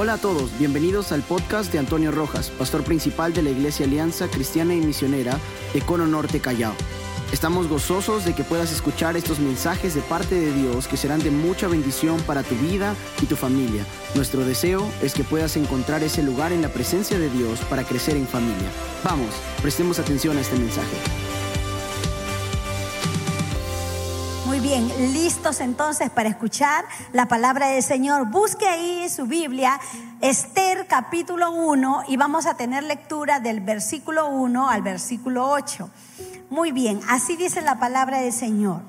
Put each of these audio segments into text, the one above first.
Hola a todos, bienvenidos al podcast de Antonio Rojas, pastor principal de la Iglesia Alianza Cristiana y Misionera de Cono Norte Callao. Estamos gozosos de que puedas escuchar estos mensajes de parte de Dios que serán de mucha bendición para tu vida y tu familia. Nuestro deseo es que puedas encontrar ese lugar en la presencia de Dios para crecer en familia. Vamos, prestemos atención a este mensaje. Bien, listos entonces para escuchar la palabra del Señor. Busque ahí su Biblia, Esther capítulo 1, y vamos a tener lectura del versículo 1 al versículo 8. Muy bien, así dice la palabra del Señor.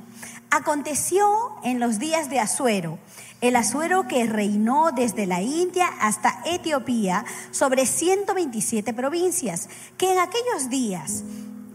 Aconteció en los días de Asuero, el Asuero que reinó desde la India hasta Etiopía sobre 127 provincias, que en aquellos días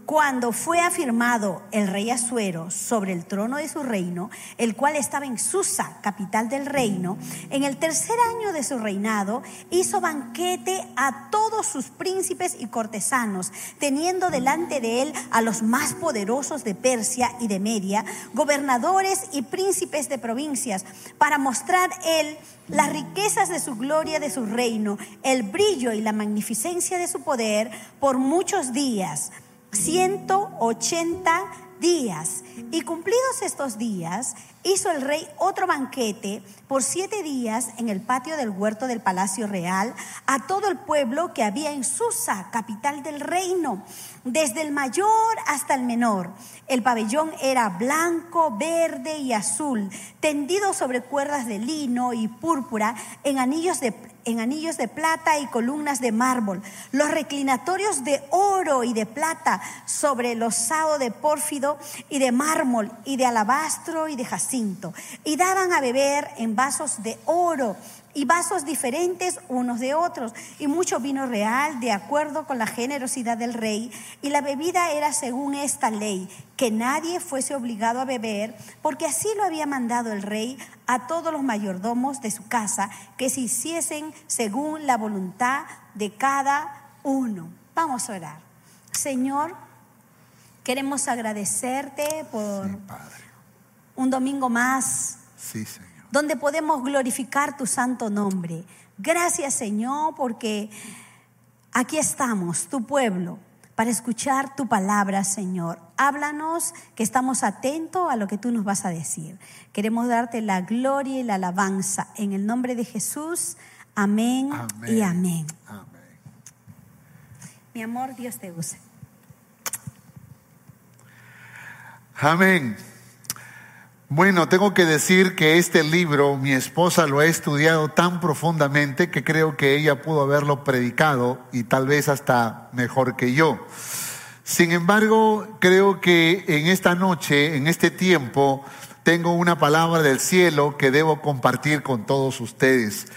cuando fue afirmado el rey Asuero sobre el trono de su reino, el cual estaba en Susa, capital del reino, en el tercer año de su reinado, hizo banquete a todos sus príncipes y cortesanos, teniendo delante de él a los más poderosos de Persia y de Media, gobernadores y príncipes de provincias, para mostrar él las riquezas de su gloria, de su reino, el brillo y la magnificencia de su poder por muchos días 180 días. Y cumplidos estos días, hizo el rey otro banquete por siete días en el patio del huerto del palacio real a todo el pueblo que había en Susa, capital del reino, desde el mayor hasta el menor. El pabellón era blanco, verde y azul, tendido sobre cuerdas de lino y púrpura en anillos de en anillos de plata y columnas de mármol, los reclinatorios de oro y de plata sobre el osado de pórfido y de mármol y de alabastro y de jacinto, y daban a beber en vasos de oro y vasos diferentes unos de otros, y mucho vino real de acuerdo con la generosidad del rey, y la bebida era según esta ley, que nadie fuese obligado a beber, porque así lo había mandado el rey a todos los mayordomos de su casa, que se hiciesen según la voluntad de cada uno. Vamos a orar. Señor, queremos agradecerte por un domingo más. Sí, Señor donde podemos glorificar tu santo nombre. Gracias Señor porque aquí estamos, tu pueblo, para escuchar tu palabra, Señor. Háblanos, que estamos atentos a lo que tú nos vas a decir. Queremos darte la gloria y la alabanza en el nombre de Jesús. Amén, y amén. amén. Mi amor, Dios te use. Amén. Bueno, tengo que decir que este libro mi esposa lo ha estudiado tan profundamente que creo que ella pudo haberlo predicado y tal vez hasta mejor que yo. Sin embargo, creo que en esta noche, en este tiempo, tengo una palabra del cielo que debo compartir con todos ustedes.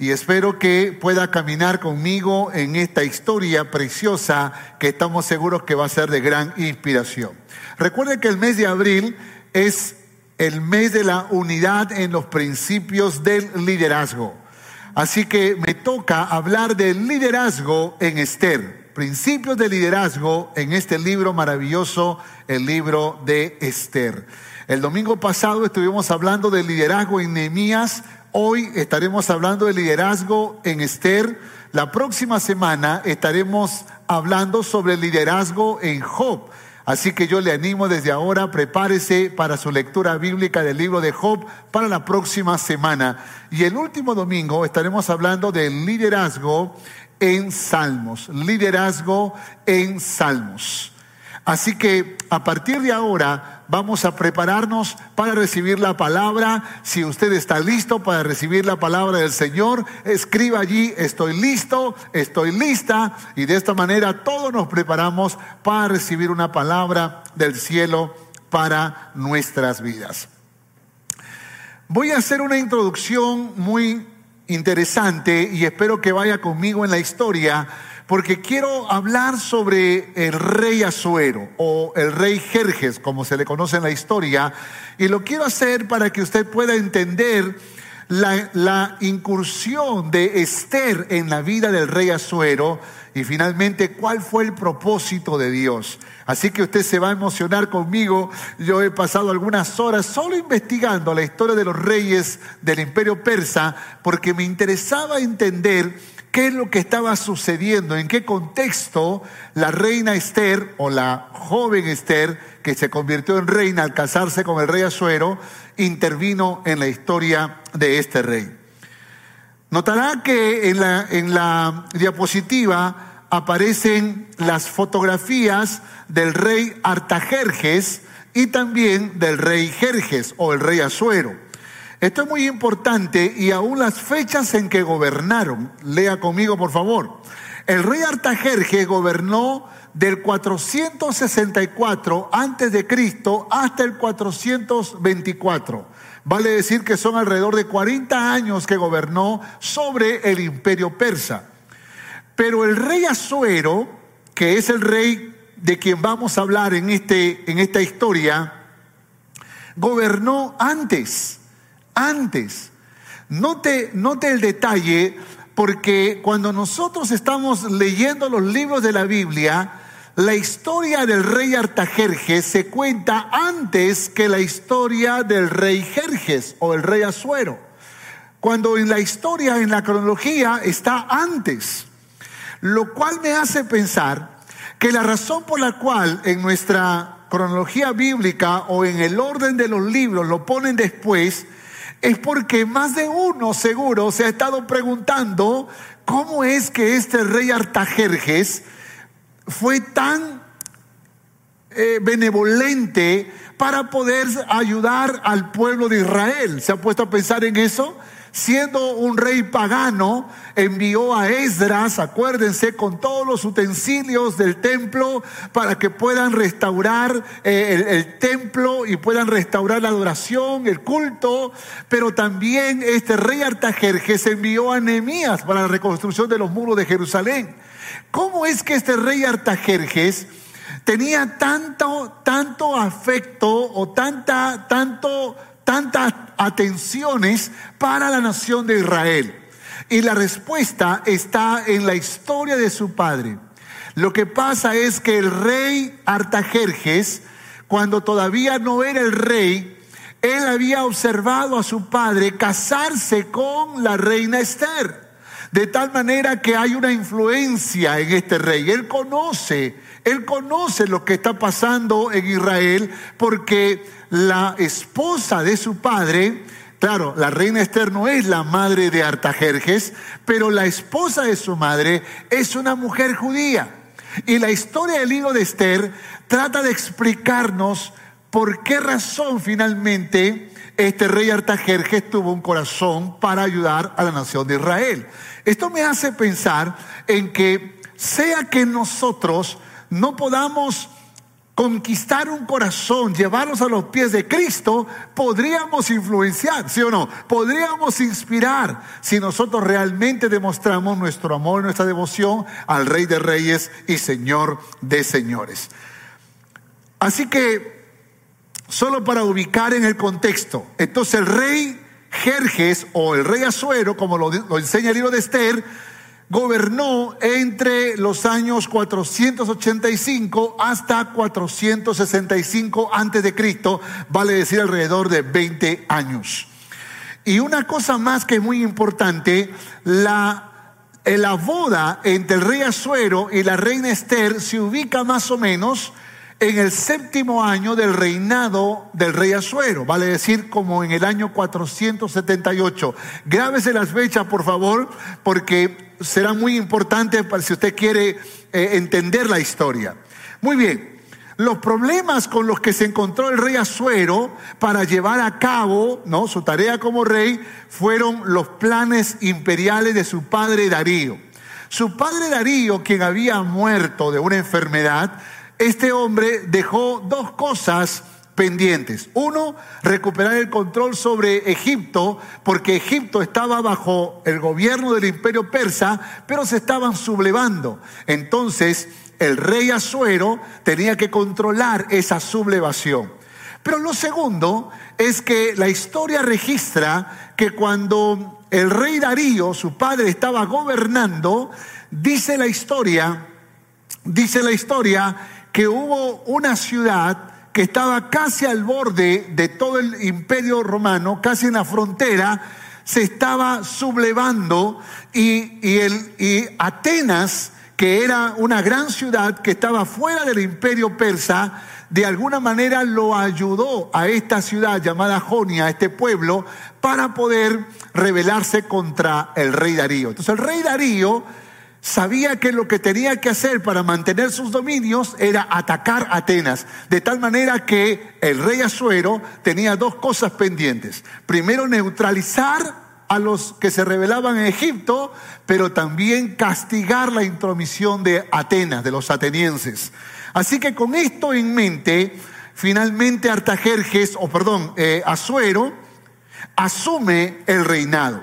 Y espero que pueda caminar conmigo en esta historia preciosa que estamos seguros que va a ser de gran inspiración. Recuerden que el mes de abril es el mes de la unidad en los principios del liderazgo. Así que me toca hablar del liderazgo en Esther, principios de liderazgo en este libro maravilloso, el libro de Esther. El domingo pasado estuvimos hablando del liderazgo en Nehemías, hoy estaremos hablando del liderazgo en Esther. La próxima semana estaremos hablando sobre el liderazgo en Job. Así que yo le animo desde ahora, prepárese para su lectura bíblica del libro de Job para la próxima semana. Y el último domingo estaremos hablando del liderazgo en salmos, liderazgo en salmos. Así que a partir de ahora vamos a prepararnos para recibir la palabra. Si usted está listo para recibir la palabra del Señor, escriba allí, estoy listo, estoy lista. Y de esta manera todos nos preparamos para recibir una palabra del cielo para nuestras vidas. Voy a hacer una introducción muy interesante y espero que vaya conmigo en la historia porque quiero hablar sobre el rey Azuero o el rey Jerjes, como se le conoce en la historia, y lo quiero hacer para que usted pueda entender la, incursión de Esther en la vida del rey Azuero y finalmente cuál fue el propósito de Dios. Así que usted se va a emocionar conmigo. Yo he pasado algunas horas solo investigando la historia de los reyes del imperio persa porque me interesaba entender qué es lo que estaba sucediendo, en qué contexto la reina Esther o la joven Esther, que se convirtió en reina al casarse con el rey Azuero, intervino en la historia de este rey. Notará que en la, diapositiva aparecen las fotografías del rey Artajerjes y también del rey Jerjes o el rey Azuero. Esto es muy importante y aún las fechas en que gobernaron. Lea conmigo, por favor. El rey Artajerjes gobernó del 464 antes de Cristo hasta el 424. Vale decir que son alrededor de 40 años que gobernó sobre el imperio persa. Pero el rey Asuero, que es el rey de quien vamos a hablar en, este, en esta historia, gobernó antes, antes. Note, note el detalle, porque cuando nosotros estamos leyendo los libros de la Biblia, la historia del rey Artajerjes se cuenta antes que la historia del rey Jerjes o el rey Azuero. Cuando en la historia, en la cronología, está antes. Lo cual me hace pensar que la razón por la cual en nuestra cronología bíblica o en el orden de los libros lo ponen después es porque más de uno seguro se ha estado preguntando cómo es que este rey Artajerjes fue tan eh, benevolente para poder ayudar al pueblo de Israel. ¿Se ha puesto a pensar en eso? Siendo un rey pagano, envió a Esdras, acuérdense, con todos los utensilios del templo para que puedan restaurar eh, el, templo y puedan restaurar la adoración, el culto. Pero también este rey Artajerjes envió a Nehemías para la reconstrucción de los muros de Jerusalén. ¿Cómo es que este rey Artajerjes tenía tanto, tanto afecto o tanta, tanto, tantas atenciones para la nación de Israel? Y la respuesta está en la historia de su padre. Lo que pasa es que el rey Artajerjes, cuando todavía no era el rey, él había observado a su padre casarse con la reina Esther. De tal manera que hay una influencia en este rey. Él conoce, él conoce lo que está pasando en Israel porque la esposa de su padre, claro, la reina Esther no es la madre de Artajerjes, pero la esposa de su madre es una mujer judía. Y la historia del libro de Esther trata de explicarnos por qué razón finalmente este rey Artajerjes tuvo un corazón para ayudar a la nación de Israel. Esto me hace pensar en que sea que nosotros no podamos conquistar un corazón, llevarlos a los pies de Cristo, podríamos influenciar, ¿sí o no? Podríamos inspirar si nosotros realmente demostramos nuestro amor, nuestra devoción al Rey de Reyes y Señor de Señores. Así que, solo para ubicar en el contexto, entonces el rey Jerjes o el rey Azuero, como lo, lo enseña el libro de Esther, gobernó entre los años 485 hasta 465 antes de Cristo, vale decir alrededor de 20 años. Y una cosa más que es muy importante, la, la boda entre el rey Azuero y la reina Esther se ubica más o menos en el séptimo año del reinado del rey Azuero, vale decir como en el año 478. Grábese las fechas, por favor, porque será muy importante para si usted quiere eh, entender la historia. Muy bien, los problemas con los que se encontró el rey Azuero para llevar a cabo ¿no? su tarea como rey fueron los planes imperiales de su padre Darío. Su padre Darío, quien había muerto de una enfermedad, este hombre dejó dos cosas pendientes. Uno, recuperar el control sobre Egipto, porque Egipto estaba bajo el gobierno del imperio persa, pero se estaban sublevando. Entonces, el rey Azuero tenía que controlar esa sublevación. Pero lo segundo es que la historia registra que cuando el rey Darío, su padre, estaba gobernando, dice la historia, dice la historia que hubo una ciudad que estaba casi al borde de todo el imperio romano, casi en la frontera, se estaba sublevando y, y, el, y Atenas, que era una gran ciudad que estaba fuera del imperio persa, de alguna manera lo ayudó a esta ciudad llamada Jonia, a este pueblo, para poder rebelarse contra el rey Darío. Entonces el rey Darío sabía que lo que tenía que hacer para mantener sus dominios era atacar Atenas, de tal manera que el rey Asuero tenía dos cosas pendientes. Primero, neutralizar a los que se rebelaban en Egipto, pero también castigar la intromisión de Atenas, de los atenienses. Así que con esto en mente, finalmente Artajerjes, o perdón, eh, Asuero, asume el reinado.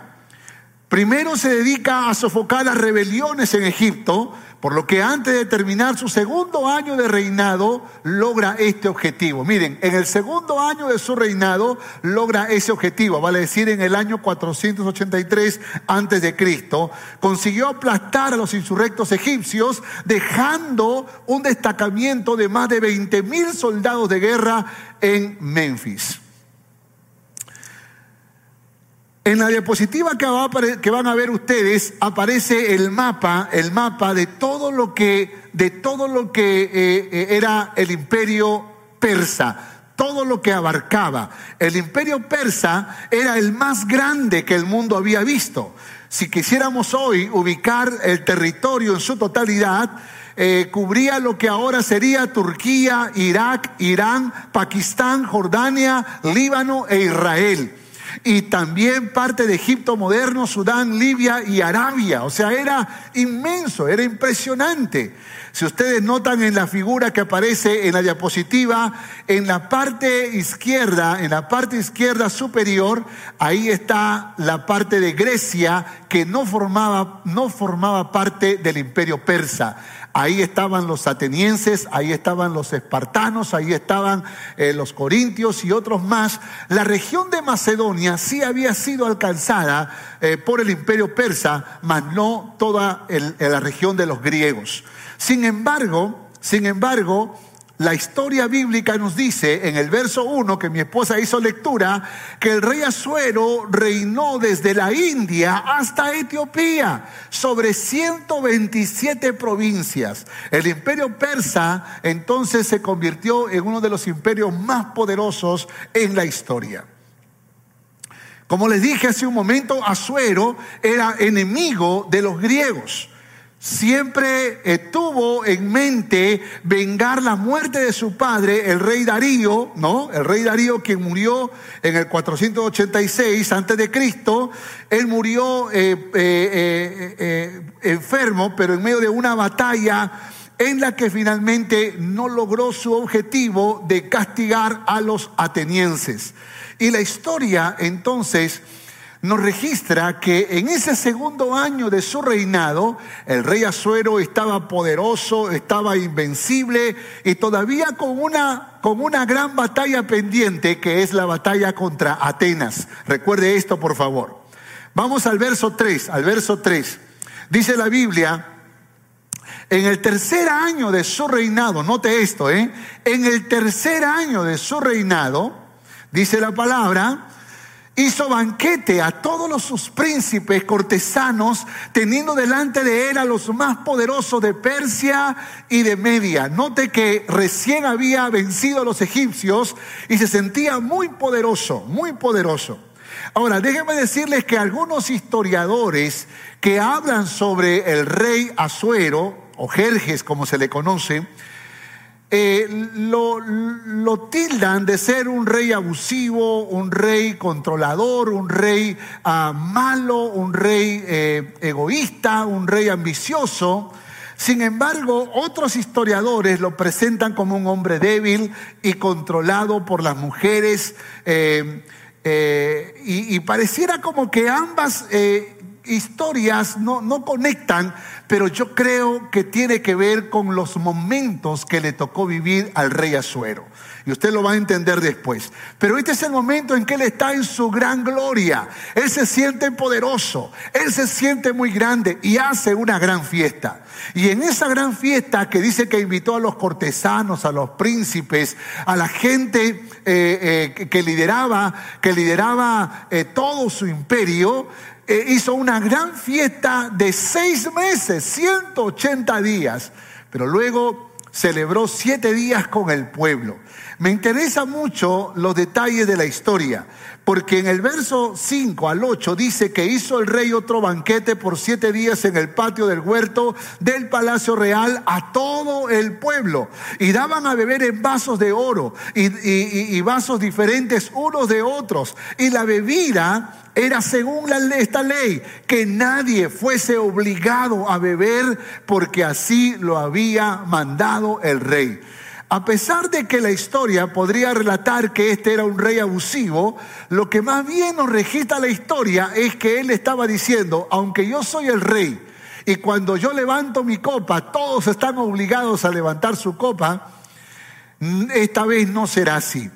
Primero se dedica a sofocar las rebeliones en Egipto, por lo que antes de terminar su segundo año de reinado logra este objetivo. Miren, en el segundo año de su reinado logra ese objetivo, vale decir en el año 483 antes de Cristo, consiguió aplastar a los insurrectos egipcios dejando un destacamiento de más de 20 mil soldados de guerra en Memphis. En la diapositiva que, van a ver ustedes aparece el mapa, el mapa de todo lo que, de todo lo que eh, eh, era el imperio persa, todo lo que abarcaba. El imperio persa era el más grande que el mundo había visto. Si quisiéramos hoy ubicar el territorio en su totalidad, eh, cubría lo que ahora sería Turquía, Irak, Irán, Pakistán, Jordania, Líbano e Israel y también parte de Egipto moderno, Sudán, Libia y Arabia. O sea, era inmenso, era impresionante. Si ustedes notan en la figura que aparece en la diapositiva, en la parte izquierda, en la parte izquierda superior, ahí está la parte de Grecia que no formaba, no formaba parte del imperio persa. Ahí estaban los atenienses, ahí estaban los espartanos, ahí estaban eh, los corintios y otros más. La región de Macedonia sí había sido alcanzada eh, por el imperio persa, mas no toda la región de los griegos. Sin embargo, sin embargo, la historia bíblica nos dice en el verso 1 que mi esposa hizo lectura que el rey Asuero reinó desde la India hasta Etiopía sobre 127 provincias. El imperio persa entonces se convirtió en uno de los imperios más poderosos en la historia. Como les dije hace un momento, Asuero era enemigo de los griegos siempre eh, tuvo en mente vengar la muerte de su padre, el rey Darío, ¿no? El rey Darío que murió en el 486 antes de Cristo. Él murió eh, eh, enfermo, pero en medio de una batalla en la que finalmente no logró su objetivo de castigar a los atenienses. Y la historia entonces nos registra que en ese segundo año de su reinado, el rey Azuero estaba poderoso, estaba invencible y todavía con una, con una gran batalla pendiente que es la batalla contra Atenas. Recuerde esto, por favor. Vamos al verso 3, al verso 3. Dice la Biblia, en el tercer año de su reinado, note esto, ¿eh? En el tercer año de su reinado, dice la palabra, hizo banquete a todos sus príncipes cortesanos, teniendo delante de él a los más poderosos de Persia y de Media. Note que recién había vencido a los egipcios y se sentía muy poderoso, muy poderoso. Ahora, déjenme decirles que algunos historiadores que hablan sobre el rey Asuero, o Jerjes como se le conoce, eh, lo, tildan de ser un rey abusivo, un rey controlador, un rey ah, malo, un rey eh, egoísta, un rey ambicioso. Sin embargo, otros historiadores lo presentan como un hombre débil y controlado por las mujeres. Eh, y, pareciera como que ambas historias no, no conectan, pero yo creo que tiene que ver con los momentos que le tocó vivir al rey Azuero. Y usted lo va a entender después. Pero este es el momento en que Él está en su gran gloria. Él se siente poderoso. Él se siente muy grande y hace una gran fiesta. Y en esa gran fiesta que dice que invitó a los cortesanos, a los príncipes, a la gente eh, eh, que lideraba, que lideraba eh, todo su imperio, hizo una gran fiesta de seis meses, 180 días. Pero luego celebró siete días con el pueblo. Me interesa mucho los detalles de la historia, porque en el verso 5 al 8 dice que hizo el rey otro banquete por siete días en el patio del huerto del palacio real a todo el pueblo. Y daban a beber en vasos de oro y, vasos diferentes unos de otros. Y la bebida era según la, esta ley que nadie fuese obligado a beber porque así lo había mandado el rey. A pesar de que la historia podría relatar que este era un rey abusivo, lo que más bien nos registra la historia es que él estaba diciendo, aunque yo soy el rey y cuando yo levanto mi copa, todos están obligados a levantar su copa, esta vez no será así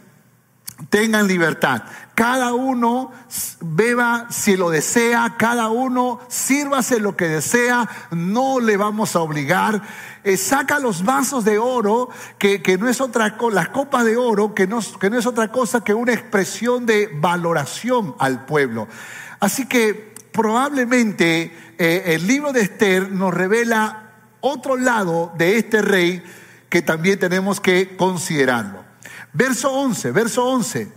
tengan libertad. Cada uno beba si lo desea, cada uno sírvase lo que desea, no le vamos a obligar. Eh, saca los vasos de oro, que, no es otra cosa, las copas de oro, que no, que no es otra cosa que una expresión de valoración al pueblo. Así que probablemente eh, el libro de Esther nos revela otro lado de este rey que también tenemos que considerarlo. Verso 11, verso 11.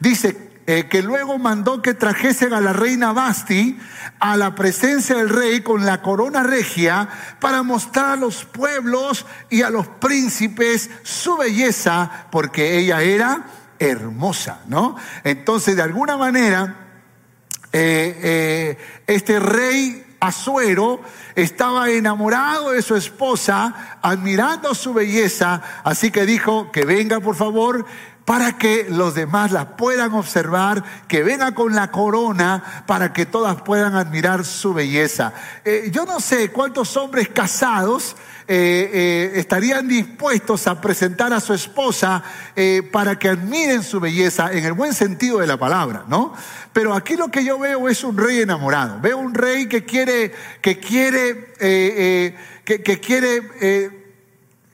Dice eh, que luego mandó que trajesen a la reina Basti a la presencia del rey con la corona regia para mostrar a los pueblos y a los príncipes su belleza, porque ella era hermosa, ¿no? Entonces, de alguna manera, eh, eh, este rey Azuero estaba enamorado de su esposa, admirando su belleza, así que dijo que venga por favor para que los demás la puedan observar, que venga con la corona para que todas puedan admirar su belleza. Eh, yo no sé cuántos hombres casados eh, eh, estarían dispuestos a presentar a su esposa para que admiren su belleza en el buen sentido de la palabra, ¿no? Pero aquí lo que yo veo es un rey enamorado. Veo un rey que quiere, que quiere, que, quiere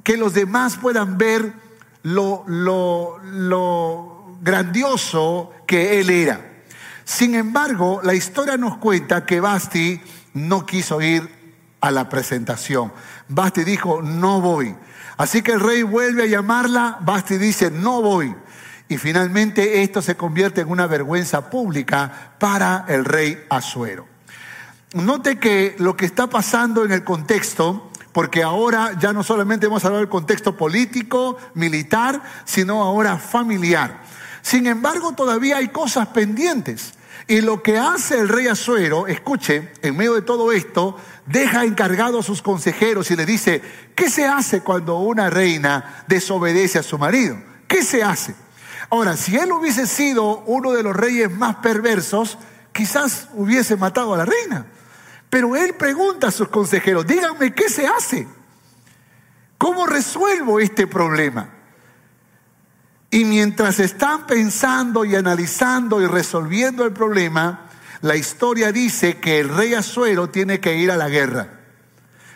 que los demás puedan ver lo, lo, lo grandioso que él era. Sin embargo, la historia nos cuenta que Basti no quiso ir a la presentación. Basti dijo, no voy. Así que el rey vuelve a llamarla, Basti dice, no voy. Y finalmente esto se convierte en una vergüenza pública para el rey Azuero. Note que lo que está pasando en el contexto porque ahora ya no solamente hemos hablado del contexto político, militar, sino ahora familiar. Sin embargo, todavía hay cosas pendientes. Y lo que hace el rey Azuero, escuche, en medio de todo esto, deja encargado a sus consejeros y le dice, ¿qué se hace cuando una reina desobedece a su marido? ¿Qué se hace? Ahora, si él hubiese sido uno de los reyes más perversos, quizás hubiese matado a la reina. Pero él pregunta a sus consejeros, díganme, ¿qué se hace? ¿Cómo resuelvo este problema? Y mientras están pensando y analizando y resolviendo el problema, la historia dice que el rey Azuero tiene que ir a la guerra.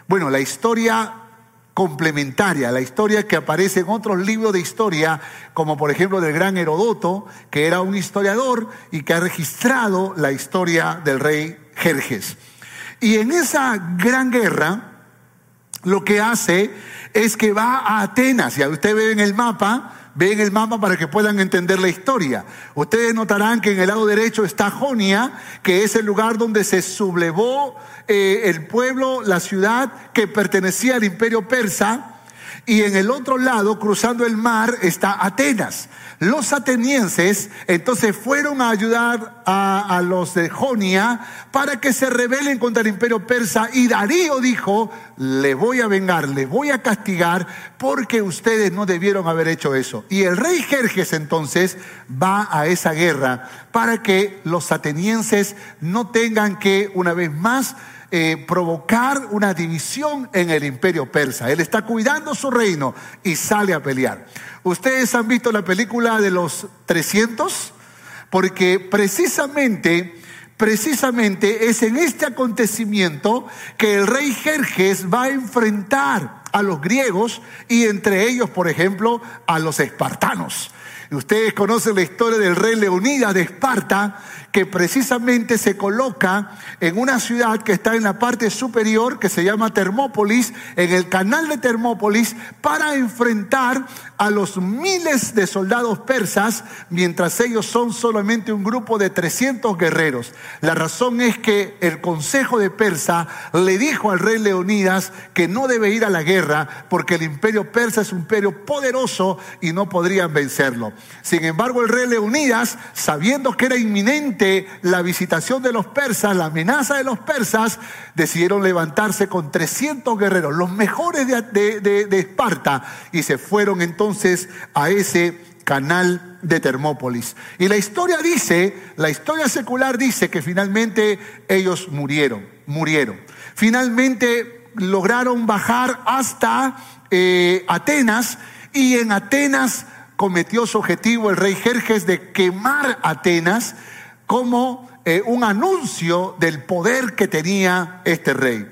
Bueno, la historia complementaria, la historia que aparece en otros libros de historia, como por ejemplo del gran Herodoto, que era un historiador y que ha registrado la historia del rey Jerjes. Y en esa gran guerra, lo que hace es que va a Atenas. Y usted ve en el mapa, ve en el mapa para que puedan entender la historia. Ustedes notarán que en el lado derecho está Jonia, que es el lugar donde se sublevó eh, el pueblo, la ciudad que pertenecía al imperio persa. Y en el otro lado, cruzando el mar, está Atenas. Los atenienses entonces fueron a ayudar a, los de Jonia para que se rebelen contra el imperio persa y Darío dijo, le voy a vengar, le voy a castigar porque ustedes no debieron haber hecho eso. Y el rey Jerjes entonces va a esa guerra para que los atenienses no tengan que una vez más eh, provocar una división en el imperio persa. Él está cuidando su reino y sale a pelear. Ustedes han visto la película de los 300 porque precisamente precisamente es en este acontecimiento que el rey Jerjes va a enfrentar a los griegos y entre ellos, por ejemplo, a los espartanos. Ustedes conocen la historia del rey Leonidas de Esparta, que precisamente se coloca en una ciudad que está en la parte superior, que se llama Termópolis, en el canal de Termópolis, para enfrentar a los miles de soldados persas, mientras ellos son solamente un grupo de 300 guerreros. La razón es que el consejo de Persa le dijo al rey Leonidas que no debe ir a la guerra, porque el imperio persa es un imperio poderoso y no podrían vencerlo. Sin embargo, el rey Leonidas, sabiendo que era inminente, la visitación de los persas, la amenaza de los persas, decidieron levantarse con 300 guerreros, los mejores de, de Esparta, y se fueron entonces a ese canal de Termópolis. Y la historia dice, la historia secular dice que finalmente ellos murieron, murieron. Finalmente lograron bajar hasta eh, Atenas y en Atenas cometió su objetivo el rey Jerjes de quemar Atenas como eh, un anuncio del poder que tenía este rey.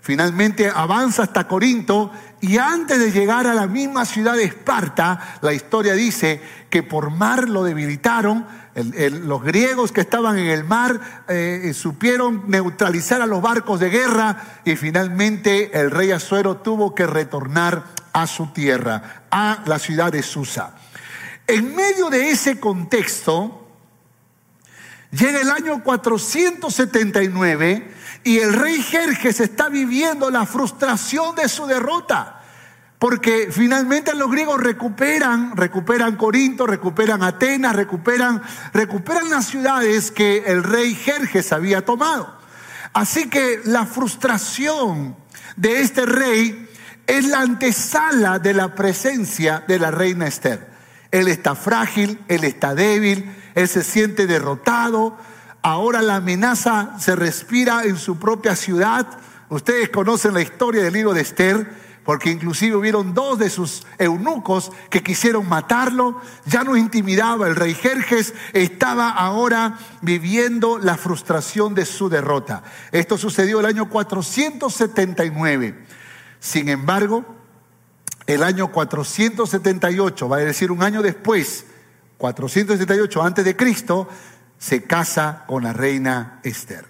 Finalmente avanza hasta Corinto y antes de llegar a la misma ciudad de Esparta, la historia dice que por mar lo debilitaron, los griegos que estaban en el mar eh, supieron neutralizar a los barcos de guerra y finalmente el rey Azuero tuvo que retornar a su tierra, a la ciudad de Susa. En medio de ese contexto, Llega el año 479 y el rey Jerjes está viviendo la frustración de su derrota. Porque finalmente los griegos recuperan, recuperan Corinto, recuperan Atenas, recuperan, recuperan las ciudades que el rey Jerjes había tomado. Así que la frustración de este rey es la antesala de la presencia de la reina Esther. Él está frágil, él está débil, él se siente derrotado. Ahora la amenaza se respira en su propia ciudad. Ustedes conocen la historia del libro de Esther, porque inclusive hubieron dos de sus eunucos que quisieron matarlo. Ya no intimidaba el rey Jerjes, estaba ahora viviendo la frustración de su derrota. Esto sucedió el año 479. Sin embargo, el año 478, va a decir un año después, 478 antes de Cristo, se casa con la reina Esther.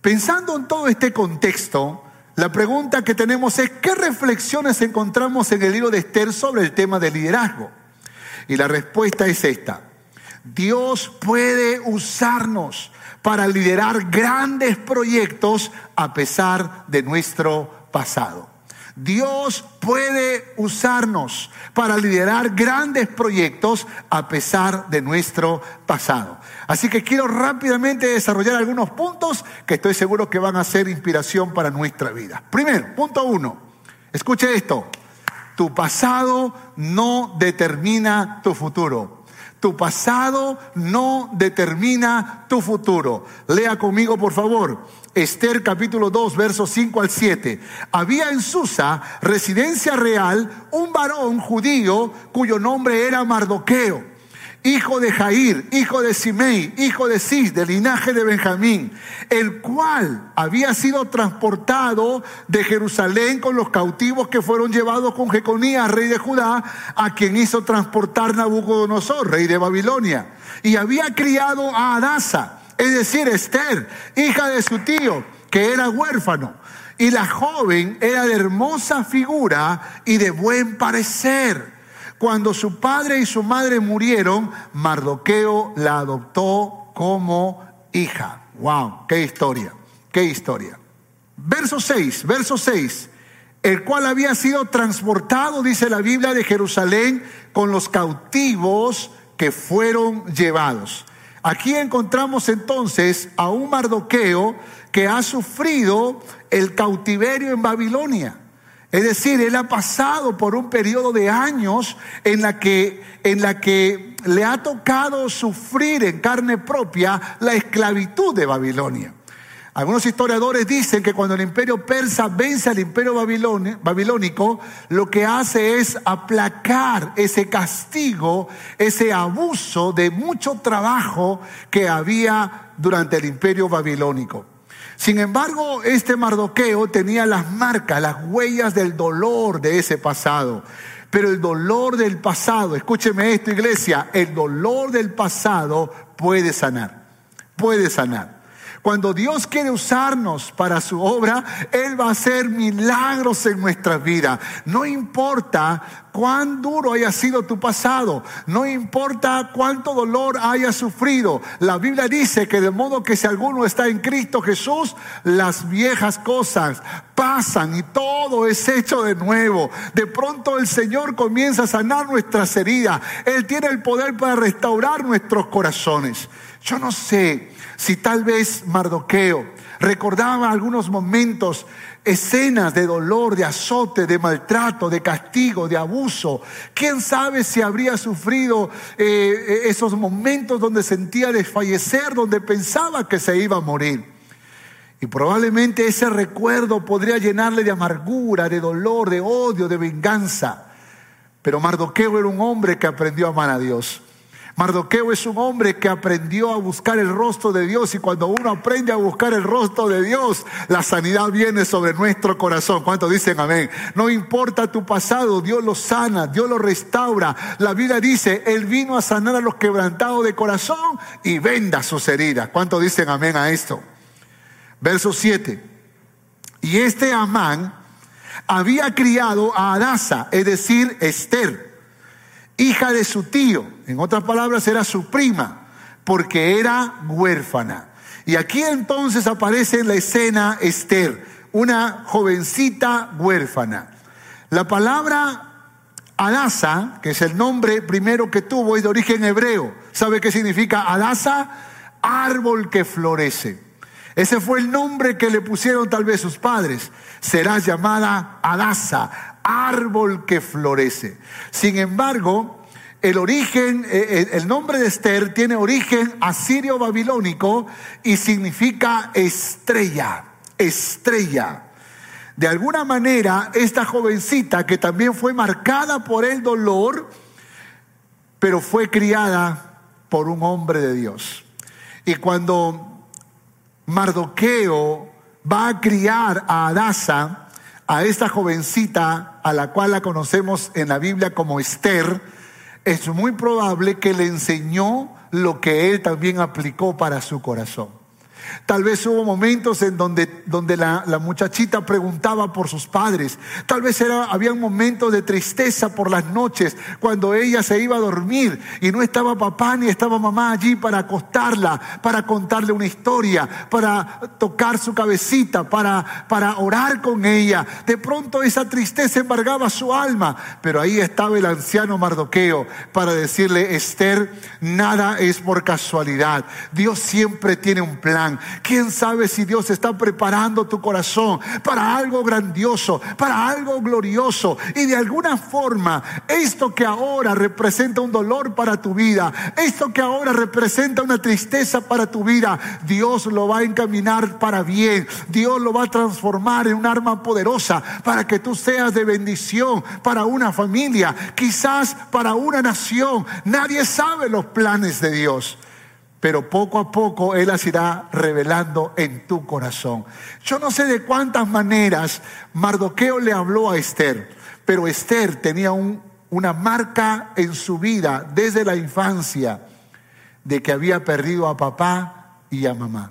Pensando en todo este contexto, la pregunta que tenemos es, ¿qué reflexiones encontramos en el libro de Esther sobre el tema del liderazgo? Y la respuesta es esta. Dios puede usarnos para liderar grandes proyectos a pesar de nuestro pasado. Dios puede usarnos para liderar grandes proyectos a pesar de nuestro pasado. Así que quiero rápidamente desarrollar algunos puntos que estoy seguro que van a ser inspiración para nuestra vida. Primero, punto uno, escuche esto, tu pasado no determina tu futuro. Tu pasado no determina tu futuro. Lea conmigo, por favor. Esther capítulo 2, versos 5 al 7. Había en Susa, residencia real, un varón judío cuyo nombre era Mardoqueo hijo de Jair, hijo de Simei, hijo de Cis, del linaje de Benjamín, el cual había sido transportado de Jerusalén con los cautivos que fueron llevados con Jeconías, rey de Judá, a quien hizo transportar Nabucodonosor, rey de Babilonia, y había criado a Adasa, es decir, Esther, hija de su tío, que era huérfano. Y la joven era de hermosa figura y de buen parecer cuando su padre y su madre murieron, Mardoqueo la adoptó como hija. ¡Wow! ¡Qué historia! ¡Qué historia! Verso 6, verso 6. el cual había sido transportado, dice la Biblia, de Jerusalén con los cautivos que fueron llevados. Aquí encontramos entonces a un Mardoqueo que ha sufrido el cautiverio en Babilonia. Es decir, él ha pasado por un periodo de años en la que, en la que le ha tocado sufrir en carne propia la esclavitud de Babilonia. Algunos historiadores dicen que cuando el imperio persa vence al imperio babilónico, lo que hace es aplacar ese castigo, ese abuso de mucho trabajo que había durante el imperio babilónico. Sin embargo, este Mardoqueo tenía las marcas, las huellas del dolor de ese pasado. Pero el dolor del pasado, escúcheme esto iglesia, el dolor del pasado puede sanar, puede sanar. Cuando Dios quiere usarnos para su obra, Él va a hacer milagros en nuestras vidas. No importa cuán duro haya sido tu pasado, no importa cuánto dolor haya sufrido. La Biblia dice que de modo que si alguno está en Cristo Jesús, las viejas cosas pasan y todo es hecho de nuevo. De pronto el Señor comienza a sanar nuestras heridas. Él tiene el poder para restaurar nuestros corazones. Yo no sé si tal vez Mardoqueo recordaba algunos momentos, escenas de dolor, de azote, de maltrato, de castigo, de abuso. ¿Quién sabe si habría sufrido eh, esos momentos donde sentía desfallecer, donde pensaba que se iba a morir? Y probablemente ese recuerdo podría llenarle de amargura, de dolor, de odio, de venganza. Pero Mardoqueo era un hombre que aprendió a amar a Dios. Mardoqueo es un hombre que aprendió a buscar el rostro de Dios y cuando uno aprende a buscar el rostro de Dios, la sanidad viene sobre nuestro corazón. ¿Cuántos dicen amén? No importa tu pasado, Dios lo sana, Dios lo restaura. La Biblia dice, Él vino a sanar a los quebrantados de corazón y venda sus heridas. ¿Cuántos dicen amén a esto? Verso 7. Y este Amán había criado a Adasa, es decir, Esther hija de su tío, en otras palabras era su prima, porque era huérfana. Y aquí entonces aparece en la escena Esther, una jovencita huérfana. La palabra Adasa, que es el nombre primero que tuvo, es de origen hebreo. ¿Sabe qué significa Adasa? Árbol que florece. Ese fue el nombre que le pusieron tal vez sus padres. Será llamada Adasa, árbol que florece. Sin embargo, el origen, eh, eh, el nombre de Esther tiene origen asirio-babilónico y significa estrella, estrella. De alguna manera, esta jovencita que también fue marcada por el dolor, pero fue criada por un hombre de Dios. Y cuando Mardoqueo va a criar a Adasa, a esta jovencita a la cual la conocemos en la Biblia como Esther, es muy probable que le enseñó lo que él también aplicó para su corazón. Tal vez hubo momentos en donde, donde la, muchachita preguntaba por sus padres. Tal vez era, había momentos de tristeza por las noches cuando ella se iba a dormir y no estaba papá ni estaba mamá allí para acostarla, para contarle una historia, para tocar su cabecita, para, para orar con ella. De pronto esa tristeza embargaba su alma, pero ahí estaba el anciano Mardoqueo para decirle, Esther, nada es por casualidad. Dios siempre tiene un plan. ¿Quién sabe si Dios está preparando tu corazón para algo grandioso, para algo glorioso? Y de alguna forma, esto que ahora representa un dolor para tu vida, esto que ahora representa una tristeza para tu vida, Dios lo va a encaminar para bien. Dios lo va a transformar en un arma poderosa para que tú seas de bendición para una familia, quizás para una nación. Nadie sabe los planes de Dios pero poco a poco Él las irá revelando en tu corazón. Yo no sé de cuántas maneras Mardoqueo le habló a Esther, pero Esther tenía una marca en su vida desde la infancia de que había perdido a papá y a mamá.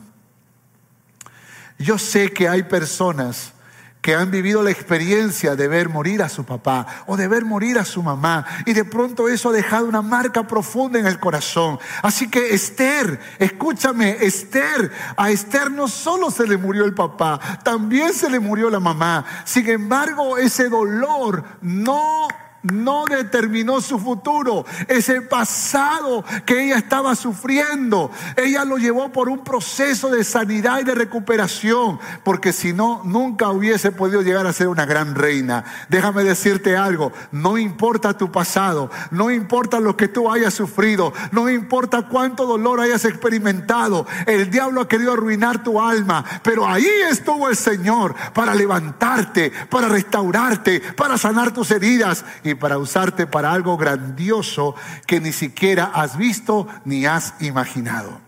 Yo sé que hay personas que han vivido la experiencia de ver morir a su papá o de ver morir a su mamá y de pronto eso ha dejado una marca profunda en el corazón. Así que Esther, escúchame, Esther, a Esther no solo se le murió el papá, también se le murió la mamá. Sin embargo, ese dolor no no determinó su futuro. Ese pasado que ella estaba sufriendo, ella lo llevó por un proceso de sanidad y de recuperación, porque si no, nunca hubiese podido llegar a ser una gran reina. Déjame decirte algo, no importa tu pasado, no importa lo que tú hayas sufrido, no importa cuánto dolor hayas experimentado, el diablo ha querido arruinar tu alma, pero ahí estuvo el Señor para levantarte, para restaurarte, para sanar tus heridas para usarte para algo grandioso que ni siquiera has visto ni has imaginado.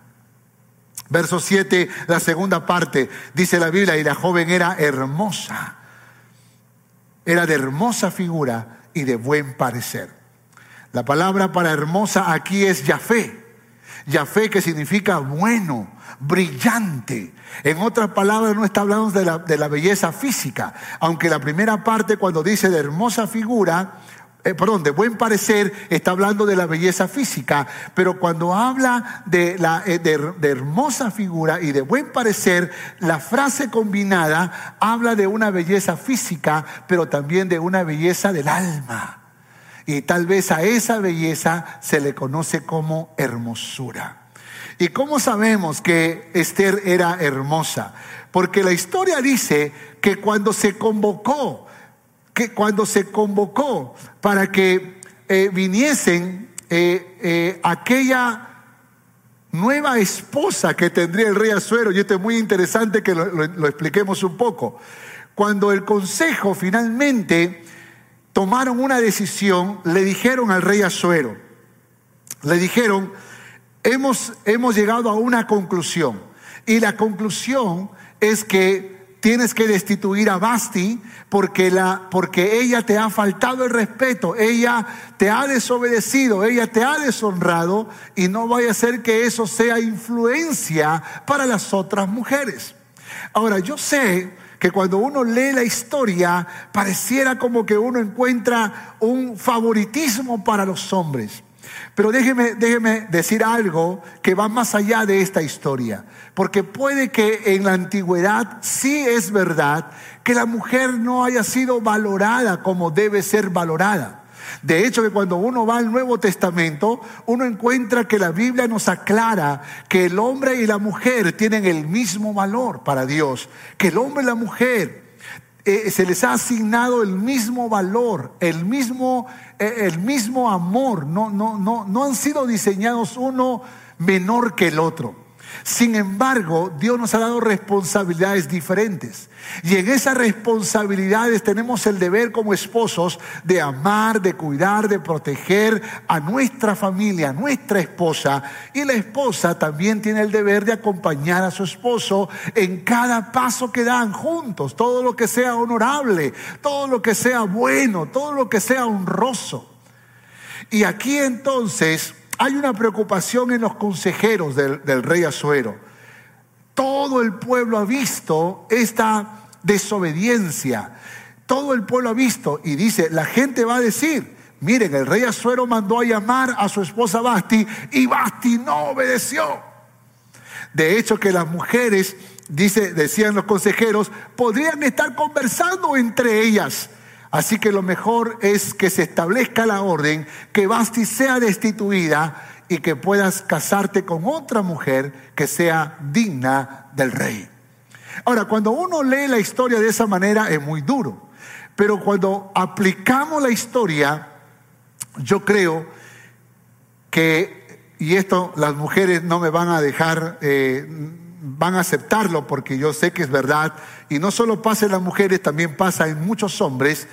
Verso 7, la segunda parte, dice la Biblia, y la joven era hermosa, era de hermosa figura y de buen parecer. La palabra para hermosa aquí es Yafé. Yafé que significa bueno, brillante. En otras palabras, no está hablando de la, de la, belleza física, aunque la primera parte cuando dice de hermosa figura, eh, perdón, de buen parecer, está hablando de la belleza física, pero cuando habla de, la, eh, de, hermosa figura y de buen parecer, la frase combinada habla de una belleza física, pero también de una belleza del alma. Y tal vez a esa belleza se le conoce como hermosura. ¿Y cómo sabemos que Esther era hermosa? Porque la historia dice que cuando se convocó, que cuando se convocó para que eh, viniesen eh, eh, aquella nueva esposa que tendría el rey Azuero, y esto es muy interesante que lo, expliquemos un poco, cuando el consejo finalmente tomaron una decisión, le dijeron al rey Azuero, le dijeron, hemos, hemos llegado a una conclusión, y la conclusión es que tienes que destituir a Basti porque, la, porque ella te ha faltado el respeto, ella te ha desobedecido, ella te ha deshonrado y no vaya a ser que eso sea influencia para las otras mujeres. Ahora, yo sé que cuando uno lee la historia pareciera como que uno encuentra un favoritismo para los hombres. Pero déjeme, déjeme decir algo que va más allá de esta historia. Porque puede que en la antigüedad sí es verdad que la mujer no haya sido valorada como debe ser valorada. De hecho, que cuando uno va al Nuevo Testamento, uno encuentra que la Biblia nos aclara que el hombre y la mujer tienen el mismo valor para Dios, que el hombre y la mujer eh, se les ha asignado el mismo valor, el mismo, eh, el mismo amor. No, no, no, no han sido diseñados uno menor que el otro. Sin embargo, Dios nos ha dado responsabilidades diferentes. Y en esas responsabilidades tenemos el deber como esposos de amar, de cuidar, de proteger a nuestra familia, a nuestra esposa. Y la esposa también tiene el deber de acompañar a su esposo en cada paso que dan juntos. Todo lo que sea honorable, todo lo que sea bueno, todo lo que sea honroso. Y aquí entonces hay una preocupación en los consejeros del, rey Azuero. Todo el pueblo ha visto esta desobediencia. Todo el pueblo ha visto y dice, la gente va a decir, miren, el rey Azuero mandó a llamar a su esposa Basti y Basti no obedeció. De hecho que las mujeres, dice, decían los consejeros, podrían estar conversando entre ellas Así que lo mejor es que se establezca la orden, que Basti sea destituida y que puedas casarte con otra mujer que sea digna del rey. Ahora, cuando uno lee la historia de esa manera es muy duro, pero cuando aplicamos la historia, yo creo que, y esto las mujeres no me van a dejar eh, van a aceptarlo porque yo sé que es verdad. Y no solo pasa en las mujeres, también pasa en muchos hombres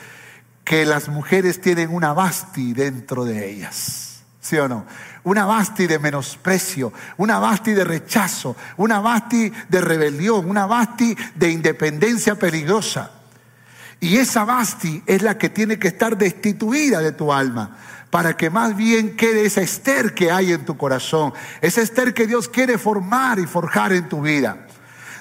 que las mujeres tienen una basti dentro de ellas. ¿Sí o no? Una basti de menosprecio, una basti de rechazo, una basti de rebelión, una basti de independencia peligrosa. Y esa basti es la que tiene que estar destituida de tu alma para que más bien quede esa Esther que hay en tu corazón, esa Esther que Dios quiere formar y forjar en tu vida.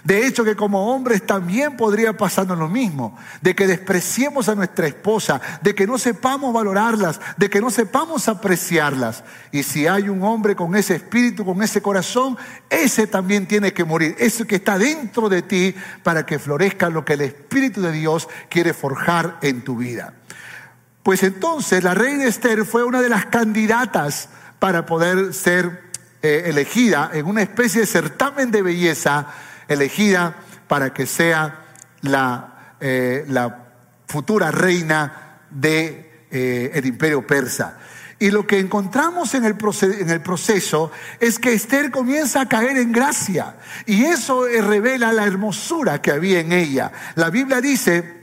De hecho, que como hombres también podría pasarnos lo mismo, de que despreciemos a nuestra esposa, de que no sepamos valorarlas, de que no sepamos apreciarlas. Y si hay un hombre con ese espíritu, con ese corazón, ese también tiene que morir. Eso que está dentro de ti para que florezca lo que el Espíritu de Dios quiere forjar en tu vida. Pues entonces la reina Esther fue una de las candidatas para poder ser eh, elegida en una especie de certamen de belleza elegida para que sea la, eh, futura reina del de, eh, imperio persa. Y lo que encontramos en el, proceso es que Esther comienza a caer en gracia. Y eso revela la hermosura que había en ella. La Biblia dice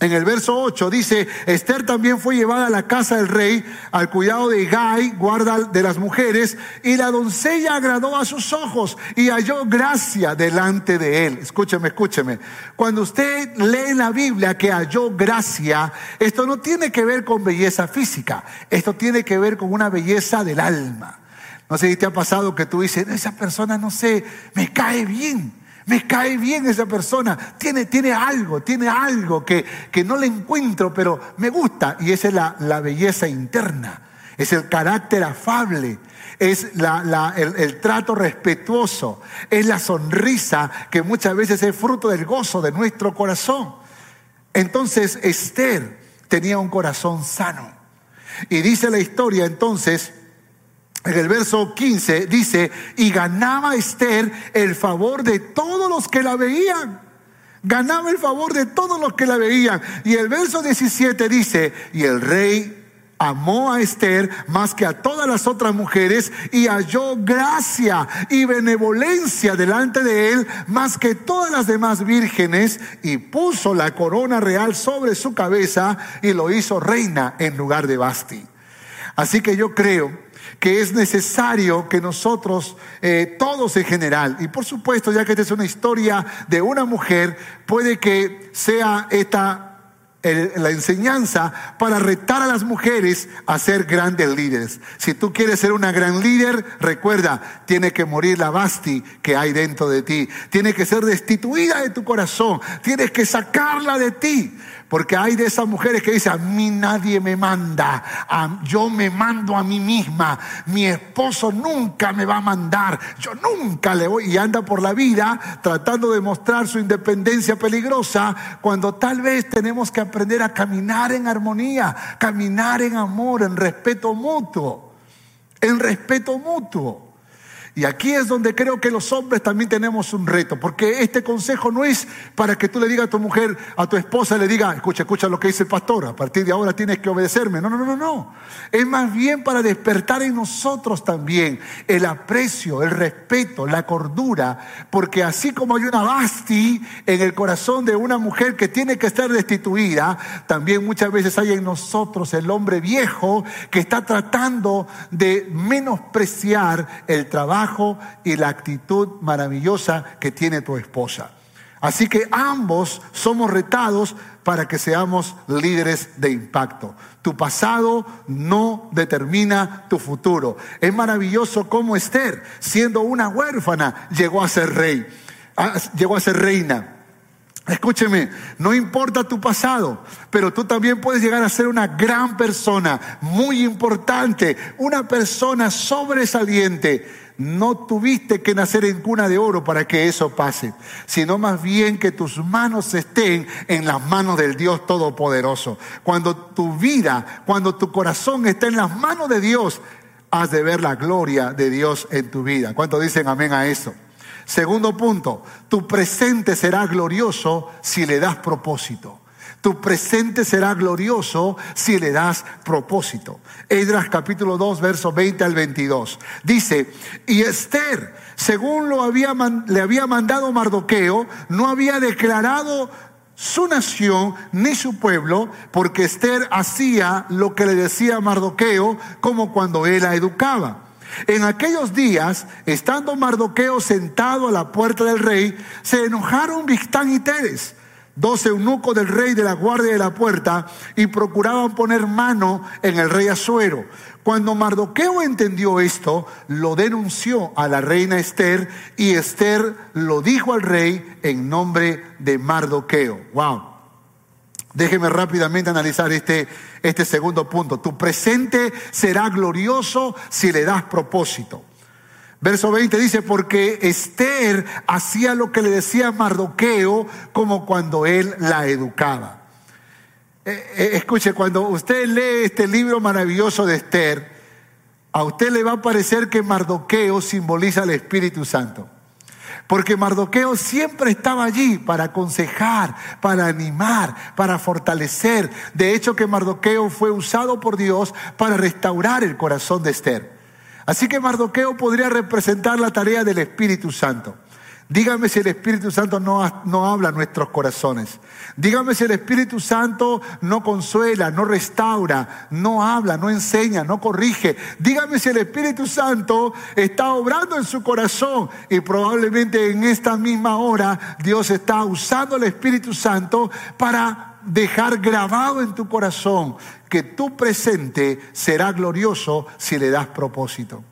en el verso 8 dice, Esther también fue llevada a la casa del rey al cuidado de Gai, guarda de las mujeres, y la doncella agradó a sus ojos y halló gracia delante de él. Escúcheme, escúcheme. Cuando usted lee en la Biblia que halló gracia, esto no tiene que ver con belleza física, esto tiene que ver con una belleza del alma. No sé si te ha pasado que tú dices, esa persona no sé, me cae bien me cae bien esa persona, tiene, tiene algo, tiene algo que, que, no le encuentro, pero me gusta. Y esa es la, la belleza interna, es el carácter afable, es la, la, el, el, trato respetuoso, es la sonrisa que muchas veces es fruto del gozo de nuestro corazón. Entonces Esther tenía un corazón sano. Y dice la historia entonces en el verso 15 dice, y ganaba Esther el favor de todos los que la veían. Ganaba el favor de todos los que la veían. Y el verso 17 dice, y el rey amó a Esther más que a todas las otras mujeres y halló gracia y benevolencia delante de él más que todas las demás vírgenes y puso la corona real sobre su cabeza y lo hizo reina en lugar de Basti. Así que yo creo que es necesario que nosotros, eh, todos en general, y por supuesto, ya que esta es una historia de una mujer, puede que sea esta la enseñanza para retar a las mujeres a ser grandes líderes. Si tú quieres ser una gran líder, recuerda, tiene que morir la basti que hay dentro de ti. Tiene que ser destituida de tu corazón. Tienes que sacarla de ti. Porque hay de esas mujeres que dicen, a mí nadie me manda, yo me mando a mí misma, mi esposo nunca me va a mandar, yo nunca le voy, y anda por la vida tratando de mostrar su independencia peligrosa, cuando tal vez tenemos que aprender a caminar en armonía, caminar en amor, en respeto mutuo, en respeto mutuo. Y aquí es donde creo que los hombres también tenemos un reto, porque este consejo no es para que tú le digas a tu mujer, a tu esposa, le diga, escucha, escucha lo que dice el pastor, a partir de ahora tienes que obedecerme. No, no, no, no. Es más bien para despertar en nosotros también el aprecio, el respeto, la cordura, porque así como hay una basti en el corazón de una mujer que tiene que estar destituida, también muchas veces hay en nosotros el hombre viejo que está tratando de menospreciar el trabajo y la actitud maravillosa que tiene tu esposa. Así que ambos somos retados para que seamos líderes de impacto. Tu pasado no determina tu futuro. Es maravilloso cómo Esther, siendo una huérfana, llegó a ser rey, llegó a ser reina. Escúcheme, no importa tu pasado, pero tú también puedes llegar a ser una gran persona, muy importante, una persona sobresaliente no tuviste que nacer en cuna de oro para que eso pase, sino más bien que tus manos estén en las manos del Dios Todopoderoso. Cuando tu vida, cuando tu corazón está en las manos de Dios, has de ver la gloria de Dios en tu vida. ¿Cuántos dicen amén a eso? Segundo punto, tu presente será glorioso si le das propósito. Tu presente será glorioso si le das propósito. Edras capítulo 2, verso 20 al 22. Dice, y Esther, según lo había, le había mandado Mardoqueo, no había declarado su nación ni su pueblo, porque Esther hacía lo que le decía Mardoqueo, como cuando él la educaba. En aquellos días, estando Mardoqueo sentado a la puerta del rey, se enojaron Victán y Teres dos eunucos del rey de la guardia de la puerta y procuraban poner mano en el rey Asuero. Cuando Mardoqueo entendió esto, lo denunció a la reina Esther y Esther lo dijo al rey en nombre de Mardoqueo. Wow. Déjeme rápidamente analizar este, este segundo punto. Tu presente será glorioso si le das propósito. Verso 20 dice, porque Esther hacía lo que le decía Mardoqueo como cuando él la educaba. Eh, eh, escuche, cuando usted lee este libro maravilloso de Esther, a usted le va a parecer que Mardoqueo simboliza al Espíritu Santo. Porque Mardoqueo siempre estaba allí para aconsejar, para animar, para fortalecer. De hecho que Mardoqueo fue usado por Dios para restaurar el corazón de Esther. Así que Mardoqueo podría representar la tarea del Espíritu Santo. Dígame si el Espíritu Santo no, no, habla a nuestros corazones. Dígame si el Espíritu Santo no consuela, no restaura, no habla, no enseña, no corrige. Dígame si el Espíritu Santo está obrando en su corazón y probablemente en esta misma hora Dios está usando el Espíritu Santo para dejar grabado en tu corazón que tu presente será glorioso si le das propósito.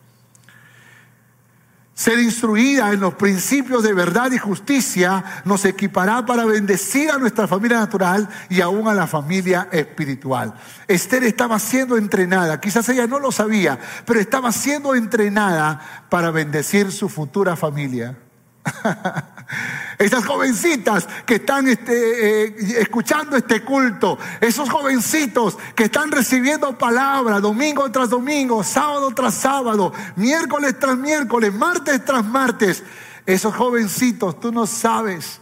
Ser instruida en los principios de verdad y justicia nos equipará para bendecir a nuestra familia natural y aún a la familia espiritual. Esther estaba siendo entrenada, quizás ella no lo sabía, pero estaba siendo entrenada para bendecir su futura familia. Esas jovencitas que están este, eh, escuchando este culto, esos jovencitos que están recibiendo palabra domingo tras domingo, sábado tras sábado, miércoles tras miércoles, martes tras martes, esos jovencitos, tú no sabes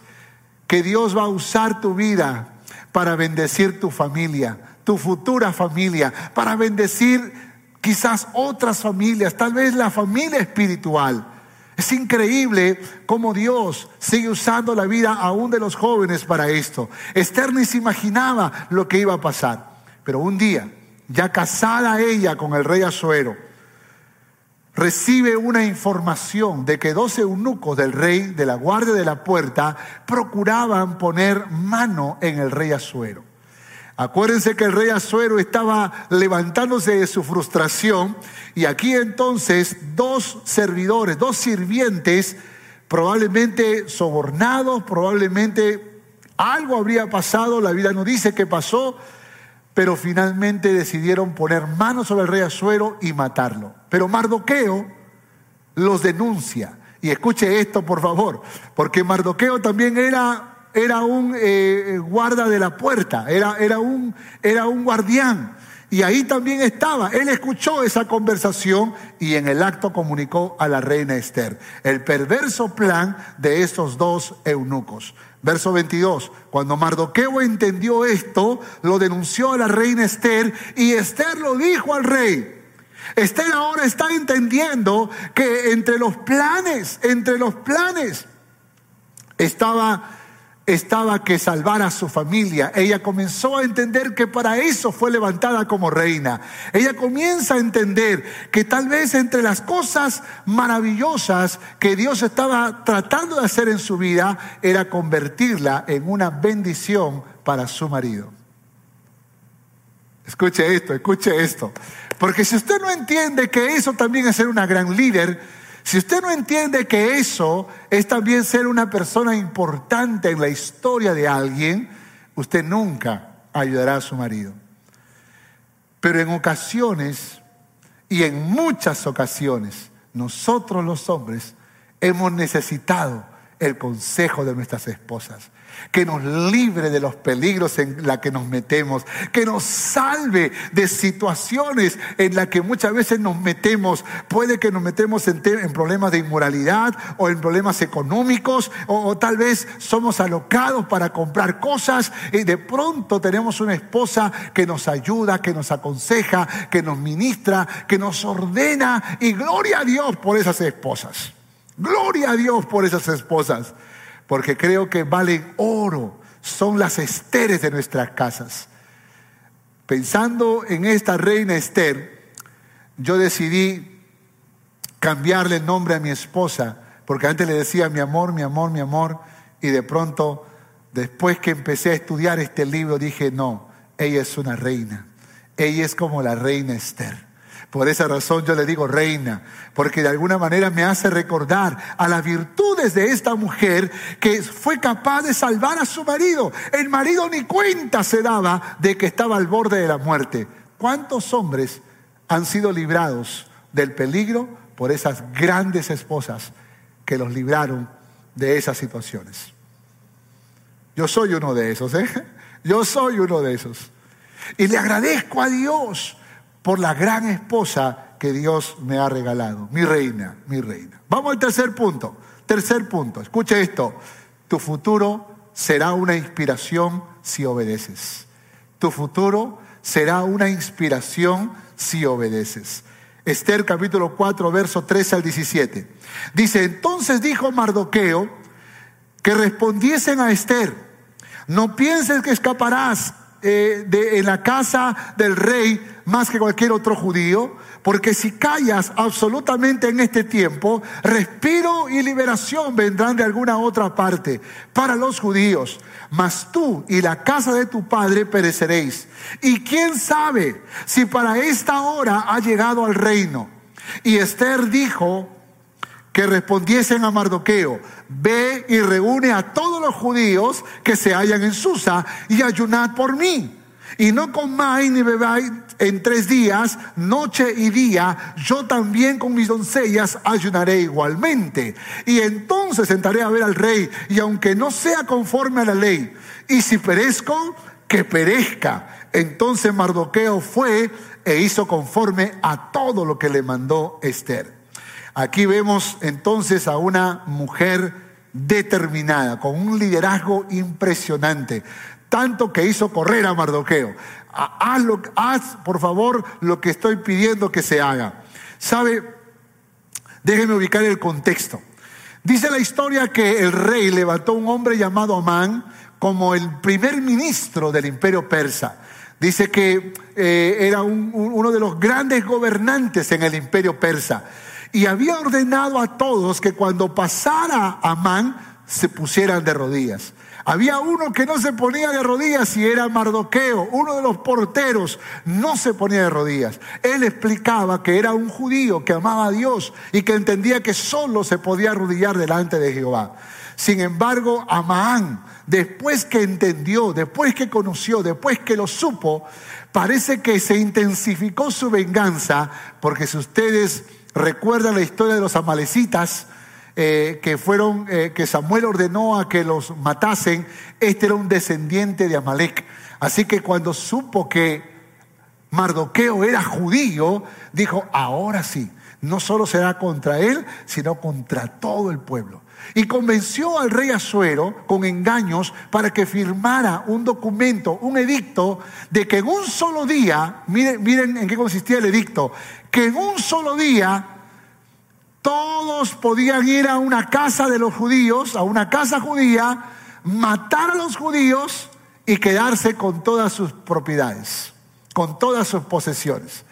que Dios va a usar tu vida para bendecir tu familia, tu futura familia, para bendecir quizás otras familias, tal vez la familia espiritual. Es increíble cómo Dios sigue usando la vida aún de los jóvenes para esto. Esther ni se imaginaba lo que iba a pasar. Pero un día, ya casada ella con el rey Azuero, recibe una información de que dos eunucos del rey de la guardia de la puerta procuraban poner mano en el rey Azuero. Acuérdense que el rey Azuero estaba levantándose de su frustración y aquí entonces dos servidores, dos sirvientes, probablemente sobornados, probablemente algo habría pasado, la vida no dice qué pasó, pero finalmente decidieron poner manos sobre el rey Azuero y matarlo. Pero Mardoqueo los denuncia. Y escuche esto, por favor, porque Mardoqueo también era era un eh, guarda de la puerta, era, era, un, era un guardián. Y ahí también estaba. Él escuchó esa conversación y en el acto comunicó a la reina Esther el perverso plan de esos dos eunucos. Verso 22. Cuando Mardoqueo entendió esto, lo denunció a la reina Esther y Esther lo dijo al rey. Esther ahora está entendiendo que entre los planes, entre los planes, estaba estaba que salvar a su familia. Ella comenzó a entender que para eso fue levantada como reina. Ella comienza a entender que tal vez entre las cosas maravillosas que Dios estaba tratando de hacer en su vida era convertirla en una bendición para su marido. Escuche esto, escuche esto. Porque si usted no entiende que eso también es ser una gran líder, si usted no entiende que eso es también ser una persona importante en la historia de alguien, usted nunca ayudará a su marido. Pero en ocasiones, y en muchas ocasiones, nosotros los hombres hemos necesitado el consejo de nuestras esposas que nos libre de los peligros en la que nos metemos, que nos salve de situaciones en las que muchas veces nos metemos. Puede que nos metemos en, problemas de inmoralidad o en problemas económicos o, o, tal vez somos alocados para comprar cosas y de pronto tenemos una esposa que nos ayuda, que nos aconseja, que nos ministra, que nos ordena y gloria a Dios por esas esposas. Gloria a Dios por esas esposas porque creo que valen oro, son las esteres de nuestras casas. Pensando en esta reina Esther, yo decidí cambiarle el nombre a mi esposa, porque antes le decía mi amor, mi amor, mi amor, y de pronto después que empecé a estudiar este libro, dije, no, ella es una reina. Ella es como la reina Esther. Por esa razón yo le digo reina, porque de alguna manera me hace recordar a las virtudes de esta mujer que fue capaz de salvar a su marido. El marido ni cuenta se daba de que estaba al borde de la muerte. ¿Cuántos hombres han sido librados del peligro por esas grandes esposas que los libraron de esas situaciones? Yo soy uno de esos, ¿eh? Yo soy uno de esos. Y le agradezco a Dios por la gran esposa que Dios me ha regalado, mi reina, mi reina. Vamos al tercer punto. Tercer punto, escuche esto. Tu futuro será una inspiración si obedeces. Tu futuro será una inspiración si obedeces. Esther capítulo 4, verso 13 al 17. Dice, entonces dijo Mardoqueo que respondiesen a Esther, no pienses que escaparás eh, de, en la casa del rey más que cualquier otro judío, porque si callas absolutamente en este tiempo, respiro y liberación vendrán de alguna otra parte para los judíos, mas tú y la casa de tu padre pereceréis. Y quién sabe si para esta hora ha llegado al reino. Y Esther dijo que respondiesen a Mardoqueo, ve y reúne a todos los judíos que se hallan en Susa y ayunad por mí. Y no comáis ni bebáis en tres días, noche y día, yo también con mis doncellas ayunaré igualmente. Y entonces sentaré a ver al rey, y aunque no sea conforme a la ley, y si perezco, que perezca. Entonces Mardoqueo fue e hizo conforme a todo lo que le mandó Esther. Aquí vemos entonces a una mujer determinada, con un liderazgo impresionante, tanto que hizo correr a Mardoqueo. Haz, haz, por favor, lo que estoy pidiendo que se haga. ¿Sabe? Déjeme ubicar el contexto. Dice la historia que el rey levantó un hombre llamado Amán como el primer ministro del imperio persa. Dice que eh, era uno de los grandes gobernantes en el imperio persa y había ordenado a todos que cuando pasara Amán se pusieran de rodillas. Había uno que no se ponía de rodillas y era Mardoqueo, uno de los porteros, no se ponía de rodillas. Él explicaba que era un judío que amaba a Dios y que entendía que solo se podía arrodillar delante de Jehová. Sin embargo, Amán, después que entendió, después que conoció, después que lo supo, parece que se intensificó su venganza, porque si ustedes Recuerda la historia de los amalecitas eh, que fueron, eh, que Samuel ordenó a que los matasen. Este era un descendiente de Amalek. Así que cuando supo que Mardoqueo era judío, dijo, ahora sí, no solo será contra él, sino contra todo el pueblo. Y convenció al rey Asuero con engaños para que firmara un documento, un edicto, de que en un solo día, miren, miren en qué consistía el edicto, que en un solo día todos podían ir a una casa de los judíos, a una casa judía, matar a los judíos y quedarse con todas sus propiedades, con todas sus posesiones.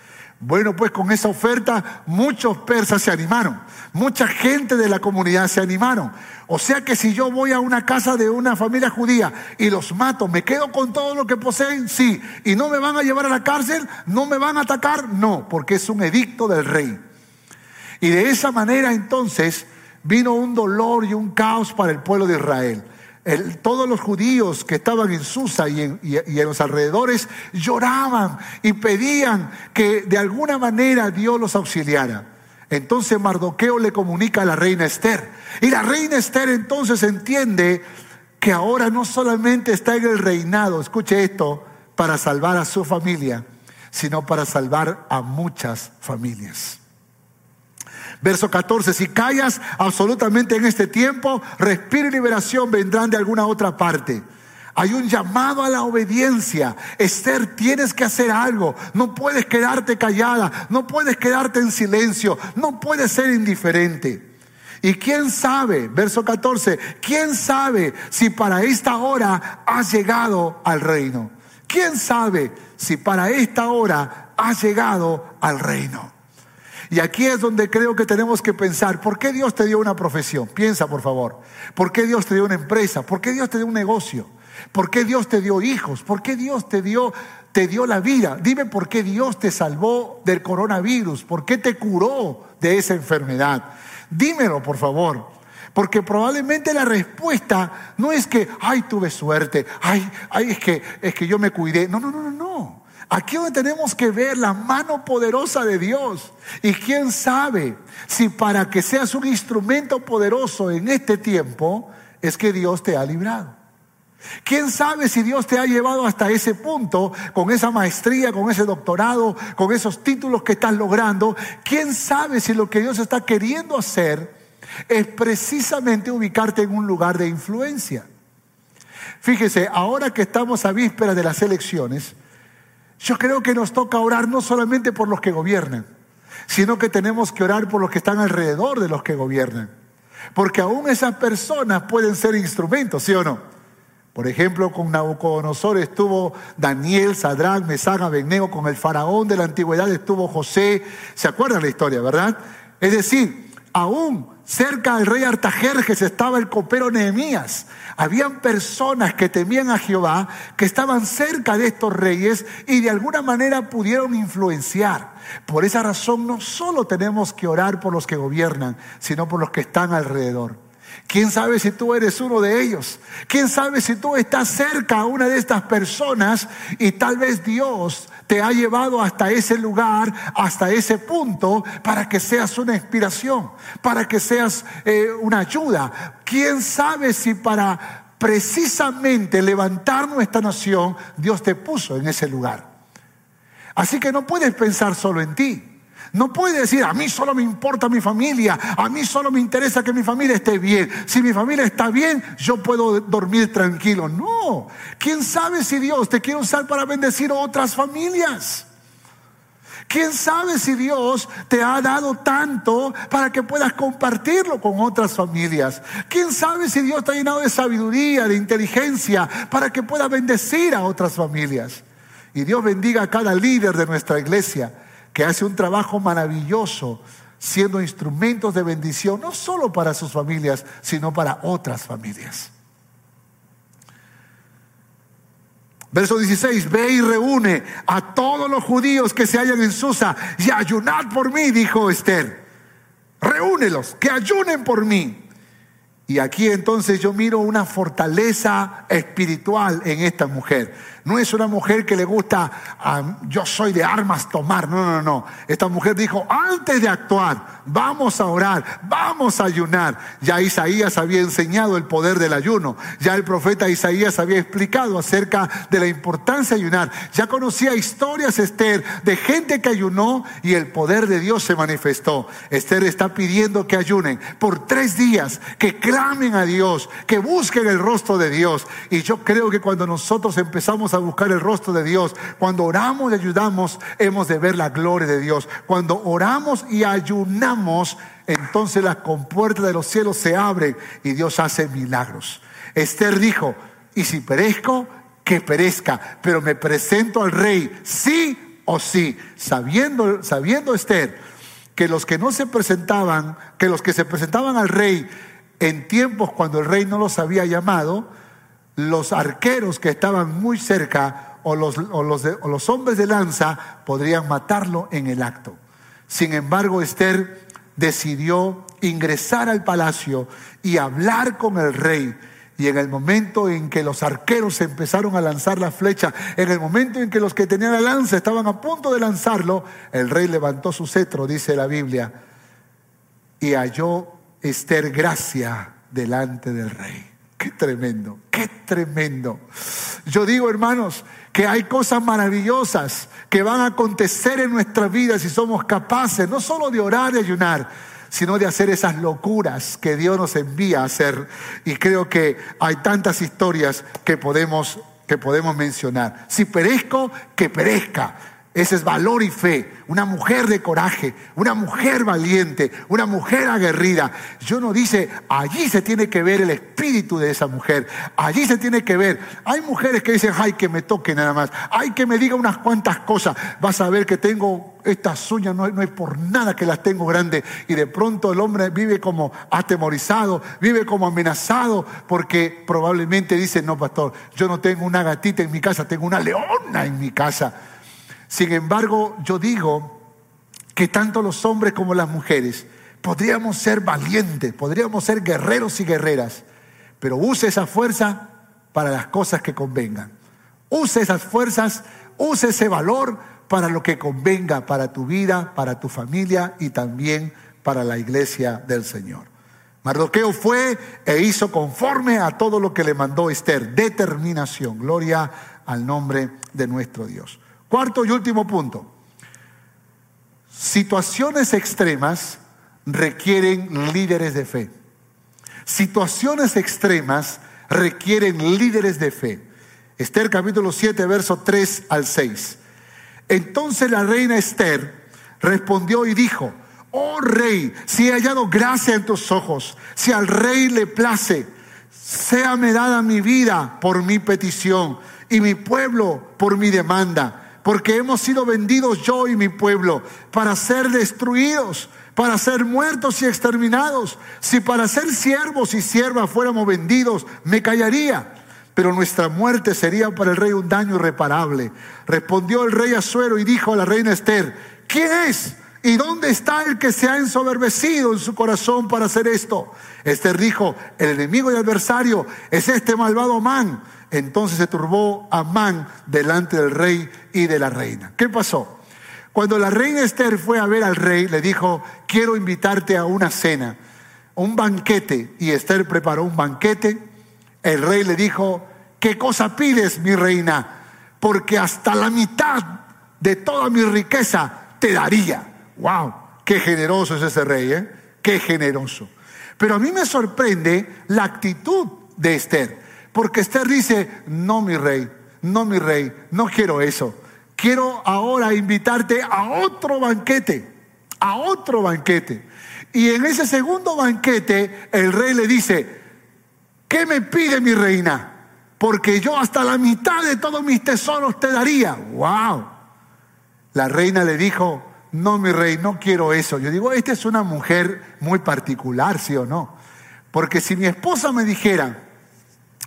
Bueno, pues con esa oferta muchos persas se animaron, mucha gente de la comunidad se animaron. O sea que si yo voy a una casa de una familia judía y los mato, ¿me quedo con todo lo que poseen? Sí. ¿Y no me van a llevar a la cárcel? ¿No me van a atacar? No, porque es un edicto del rey. Y de esa manera entonces vino un dolor y un caos para el pueblo de Israel. Todos los judíos que estaban en Susa y en, y en, los alrededores lloraban y pedían que de alguna manera Dios los auxiliara. Entonces Mardoqueo le comunica a la reina Esther. Y la reina Esther entonces entiende que ahora no solamente está en el reinado, escuche esto, para salvar a su familia, sino para salvar a muchas familias. Verso 14, si callas absolutamente en este tiempo, respiro y liberación vendrán de alguna otra parte. Hay un llamado a la obediencia. Esther, tienes que hacer algo. No puedes quedarte callada. No puedes quedarte en silencio. No puedes ser indiferente. Y quién sabe, verso 14, quién sabe si para esta hora has llegado al reino. ¿Quién sabe si para esta hora has llegado al reino? Y aquí es donde creo que tenemos que pensar, ¿por qué Dios te dio una profesión? Piensa, por favor. ¿Por qué Dios te dio una empresa? ¿Por qué Dios te dio un negocio? ¿Por qué Dios te dio hijos? ¿Por qué Dios te dio, te dio la vida? Dime por qué Dios te salvó del coronavirus. ¿Por qué te curó de esa enfermedad? Dímelo, por favor. Porque probablemente la respuesta no es que, ay, tuve suerte, ay, ay, es que, es que yo me cuidé. No, no, no, no, no. Aquí donde tenemos que ver la mano poderosa de Dios. Y quién sabe si para que seas un instrumento poderoso en este tiempo es que Dios te ha librado. ¿Quién sabe si Dios te ha llevado hasta ese punto, con esa maestría, con ese doctorado, con esos títulos que estás logrando? ¿Quién sabe si lo que Dios está queriendo hacer es precisamente ubicarte en un lugar de influencia? Fíjese, ahora que estamos a vísperas de las elecciones, yo creo que nos toca orar no solamente por los que gobiernan, sino que tenemos que orar por los que están alrededor de los que gobiernan. Porque aún esas personas pueden ser instrumentos, ¿sí o no? Por ejemplo, con Nabucodonosor estuvo Daniel, Sadrach, Mesach, Abednego, con el faraón de la antigüedad estuvo José. ¿Se acuerdan la historia, verdad? Es decir, aún cerca del rey Artajerjes estaba el copero Nehemías. Habían personas que temían a Jehová, que estaban cerca de estos reyes y de alguna manera pudieron influenciar. Por esa razón no solo tenemos que orar por los que gobiernan, sino por los que están alrededor. ¿Quién sabe si tú eres uno de ellos? ¿Quién sabe si tú estás cerca a una de estas personas y tal vez Dios te ha llevado hasta ese lugar, hasta ese punto, para que seas una inspiración, para que seas eh, una ayuda? ¿Quién sabe si para precisamente levantar nuestra nación Dios te puso en ese lugar? Así que no puedes pensar solo en ti. No puede decir, a mí solo me importa mi familia, a mí solo me interesa que mi familia esté bien. Si mi familia está bien, yo puedo dormir tranquilo. No, ¿quién sabe si Dios te quiere usar para bendecir a otras familias? ¿Quién sabe si Dios te ha dado tanto para que puedas compartirlo con otras familias? ¿Quién sabe si Dios te ha llenado de sabiduría, de inteligencia, para que puedas bendecir a otras familias? Y Dios bendiga a cada líder de nuestra iglesia que hace un trabajo maravilloso siendo instrumentos de bendición, no solo para sus familias, sino para otras familias. Verso 16, ve y reúne a todos los judíos que se hallan en Susa y ayunad por mí, dijo Esther. Reúnelos, que ayunen por mí. Y aquí entonces yo miro una fortaleza espiritual en esta mujer. No es una mujer que le gusta, ah, yo soy de armas tomar. No, no, no. Esta mujer dijo, antes de actuar, vamos a orar, vamos a ayunar. Ya Isaías había enseñado el poder del ayuno. Ya el profeta Isaías había explicado acerca de la importancia de ayunar. Ya conocía historias, Esther, de gente que ayunó y el poder de Dios se manifestó. Esther está pidiendo que ayunen por tres días, que clamen a Dios, que busquen el rostro de Dios. Y yo creo que cuando nosotros empezamos a buscar el rostro de Dios. Cuando oramos y ayudamos, hemos de ver la gloria de Dios. Cuando oramos y ayunamos, entonces las compuertas de los cielos se abren y Dios hace milagros. Esther dijo, y si perezco, que perezca, pero me presento al rey, sí o sí, sabiendo, sabiendo Esther que los que no se presentaban, que los que se presentaban al rey en tiempos cuando el rey no los había llamado, los arqueros que estaban muy cerca o los, los, hombres de lanza podrían matarlo en el acto. Sin embargo, Esther decidió ingresar al palacio y hablar con el rey. Y en el momento en que los arqueros empezaron a lanzar la flecha, en el momento en que los que tenían la lanza estaban a punto de lanzarlo, el rey levantó su cetro, dice la Biblia, y halló Esther gracia delante del rey. Qué tremendo, qué tremendo. Yo digo, hermanos, que hay cosas maravillosas que van a acontecer en nuestra vida si somos capaces no solo de orar y ayunar, sino de hacer esas locuras que Dios nos envía a hacer. Y creo que hay tantas historias que podemos, que podemos mencionar. Si perezco, que perezca. Ese es valor y fe. Una mujer de coraje, una mujer valiente, una mujer aguerrida. Yo no dice, allí se tiene que ver el espíritu de esa mujer. Allí se tiene que ver. Hay mujeres que dicen, ay, que me toque nada más. Ay, que me diga unas cuantas cosas. Vas a ver que tengo estas uñas, no, no es por nada que las tengo grandes. Y de pronto el hombre vive como atemorizado, vive como amenazado, porque probablemente dice, no, pastor, yo no tengo una gatita en mi casa, tengo una leona en mi casa. Sin embargo, yo digo que tanto los hombres como las mujeres podríamos ser valientes, podríamos ser guerreros y guerreras, pero use esa fuerza para las cosas que convengan. Use esas fuerzas, use ese valor para lo que convenga para tu vida, para tu familia y también para la iglesia del Señor. Mardoqueo fue e hizo conforme a todo lo que le mandó Esther. Determinación. Gloria al nombre de nuestro Dios. Cuarto y último punto. Situaciones extremas requieren líderes de fe. Situaciones extremas requieren líderes de fe. Esther capítulo 7, verso 3 al 6. Entonces la reina Esther respondió y dijo, oh rey, si he hallado gracia en tus ojos, si al rey le place, sea me dada mi vida por mi petición y mi pueblo por mi demanda porque hemos sido vendidos yo y mi pueblo para ser destruidos, para ser muertos y exterminados. Si para ser siervos y siervas fuéramos vendidos, me callaría. Pero nuestra muerte sería para el rey un daño irreparable. Respondió el rey Azuero y dijo a la reina Esther, ¿quién es? ¿Y dónde está el que se ha ensoberbecido en su corazón para hacer esto? Esther dijo, el enemigo y adversario es este malvado man entonces se turbó Amán delante del rey y de la reina. ¿Qué pasó? Cuando la reina Esther fue a ver al rey, le dijo, quiero invitarte a una cena, un banquete. Y Esther preparó un banquete. El rey le dijo, ¿qué cosa pides, mi reina? Porque hasta la mitad de toda mi riqueza te daría. ¡Wow! Qué generoso es ese rey, ¿eh? Qué generoso. Pero a mí me sorprende la actitud de Esther. Porque Esther dice, no mi rey, no mi rey, no quiero eso. Quiero ahora invitarte a otro banquete, a otro banquete. Y en ese segundo banquete el rey le dice, ¿qué me pide mi reina? Porque yo hasta la mitad de todos mis tesoros te daría. ¡Wow! La reina le dijo, no mi rey, no quiero eso. Yo digo, esta es una mujer muy particular, ¿sí o no? Porque si mi esposa me dijera,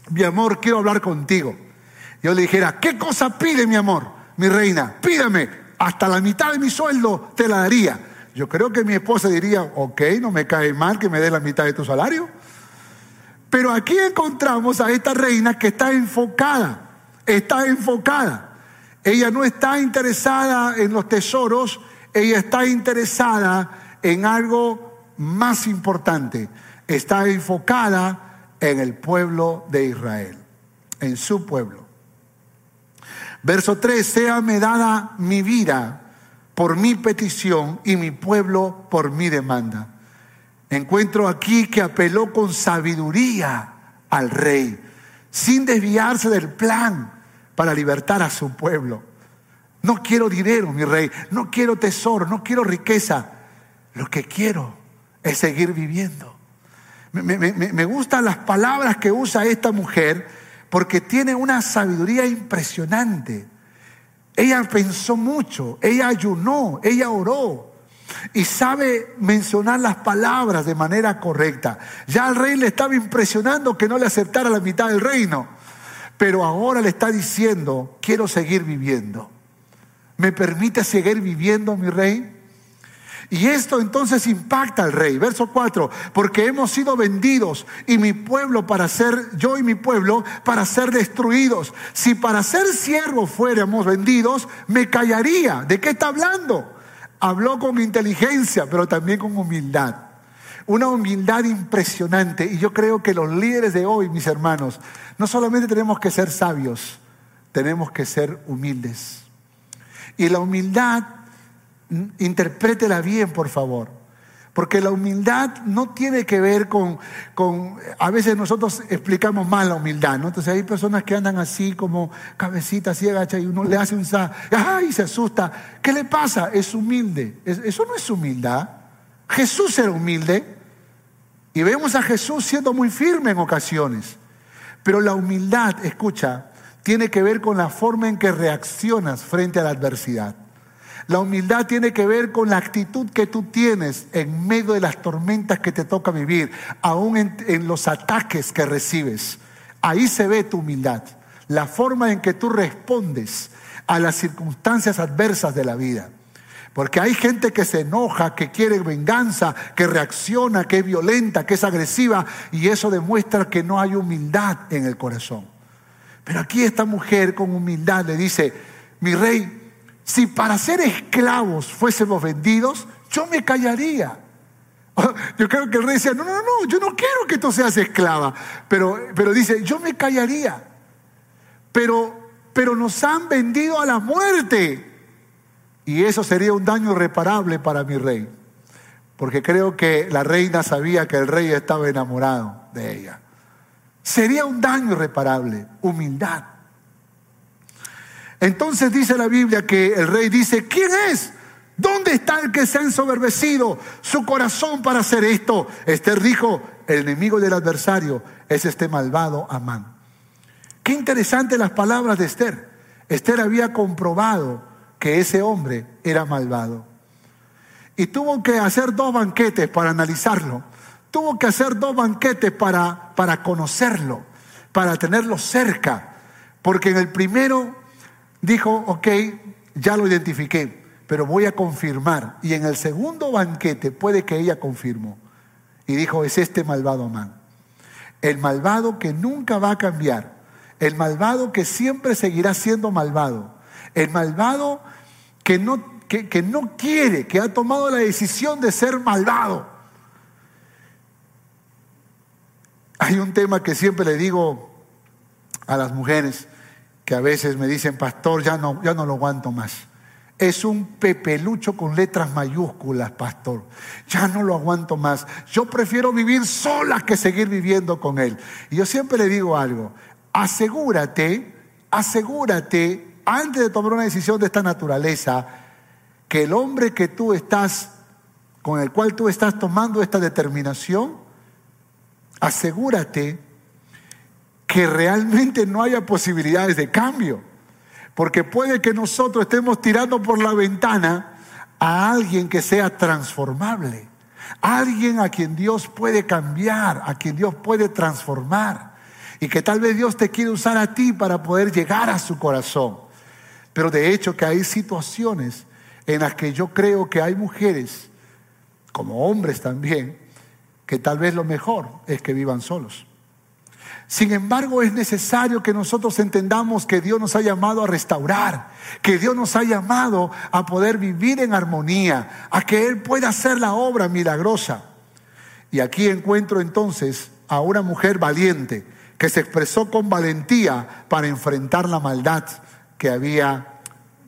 mi amor, quiero hablar contigo. Yo le dijera, ¿qué cosa pide mi amor, mi reina? Pídame, hasta la mitad de mi sueldo te la daría. Yo creo que mi esposa diría, ok, no me cae mal que me dé la mitad de tu salario. Pero aquí encontramos a esta reina que está enfocada, está enfocada. Ella no está interesada en los tesoros, ella está interesada en algo más importante. Está enfocada en el pueblo de Israel, en su pueblo. Verso 3, sea me dada mi vida por mi petición y mi pueblo por mi demanda. Encuentro aquí que apeló con sabiduría al rey, sin desviarse del plan para libertar a su pueblo. No quiero dinero, mi rey, no quiero tesoro, no quiero riqueza. Lo que quiero es seguir viviendo. Me, gustan las palabras que usa esta mujer porque tiene una sabiduría impresionante. Ella pensó mucho, ella ayunó, ella oró y sabe mencionar las palabras de manera correcta. Ya al rey le estaba impresionando que no le aceptara la mitad del reino, pero ahora le está diciendo, quiero seguir viviendo. ¿Me permite seguir viviendo, mi rey? Y esto entonces impacta al rey. Verso 4, porque hemos sido vendidos y mi pueblo para ser, yo y mi pueblo para ser destruidos. Si para ser siervos fuéramos vendidos, me callaría. ¿De qué está hablando? Habló con inteligencia, pero también con humildad. Una humildad impresionante. Y yo creo que los líderes de hoy, mis hermanos, no solamente tenemos que ser sabios, tenemos que ser humildes. Y la humildad interprétela bien, por favor. Porque la humildad no tiene que ver con, con, a veces nosotros explicamos mal la humildad, ¿no? Entonces hay personas que andan así como cabecita así agacha y uno le hace un sa, ¡ay! se asusta. ¿Qué le pasa? Es humilde. Eso no es humildad. Jesús era humilde y vemos a Jesús siendo muy firme en ocasiones. Pero la humildad, escucha, tiene que ver con la forma en que reaccionas frente a la adversidad. La humildad tiene que ver con la actitud que tú tienes en medio de las tormentas que te toca vivir, aún en, los ataques que recibes. Ahí se ve tu humildad, la forma en que tú respondes a las circunstancias adversas de la vida. Porque hay gente que se enoja, que quiere venganza, que reacciona, que es violenta, que es agresiva, y eso demuestra que no hay humildad en el corazón. Pero aquí esta mujer con humildad le dice, mi rey, si para ser esclavos fuésemos vendidos, yo me callaría. Yo creo que el rey decía, no, no, no, yo no quiero que tú seas esclava. Pero, pero dice, yo me callaría. Pero, pero nos han vendido a la muerte. Y eso sería un daño irreparable para mi rey. Porque creo que la reina sabía que el rey estaba enamorado de ella. Sería un daño irreparable. Humildad. Entonces dice la Biblia que el rey dice, ¿quién es? ¿Dónde está el que se ha ensoberbecido su corazón para hacer esto? Esther dijo, el enemigo del adversario es este malvado Amán. Qué interesante las palabras de Esther. Esther había comprobado que ese hombre era malvado. Y tuvo que hacer dos banquetes para analizarlo. Tuvo que hacer dos banquetes para, para conocerlo, para tenerlo cerca. Porque en el primero dijo, ok, ya lo identifiqué, pero voy a confirmar. Y en el segundo banquete puede que ella confirmó. Y dijo, es este malvado man. El malvado que nunca va a cambiar. El malvado que siempre seguirá siendo malvado. El malvado que no, que, que no quiere, que ha tomado la decisión de ser malvado. Hay un tema que siempre le digo a las mujeres que a veces me dicen, pastor, ya no, ya no lo aguanto más. Es un pepelucho con letras mayúsculas, pastor. Ya no lo aguanto más. Yo prefiero vivir sola que seguir viviendo con él. Y yo siempre le digo algo, asegúrate, asegúrate, antes de tomar una decisión de esta naturaleza, que el hombre que tú estás, con el cual tú estás tomando esta determinación, asegúrate que realmente no haya posibilidades de cambio. Porque puede que nosotros estemos tirando por la ventana a alguien que sea transformable, alguien a quien Dios puede cambiar, a quien Dios puede transformar. Y que tal vez Dios te quiere usar a ti para poder llegar a su corazón. Pero de hecho que hay situaciones en las que yo creo que hay mujeres, como hombres también, que tal vez lo mejor es que vivan solos. Sin embargo, es necesario que nosotros entendamos que Dios nos ha llamado a restaurar, que Dios nos ha llamado a poder vivir en armonía, a que Él pueda hacer la obra milagrosa. Y aquí encuentro entonces a una mujer valiente que se expresó con valentía para enfrentar la maldad que había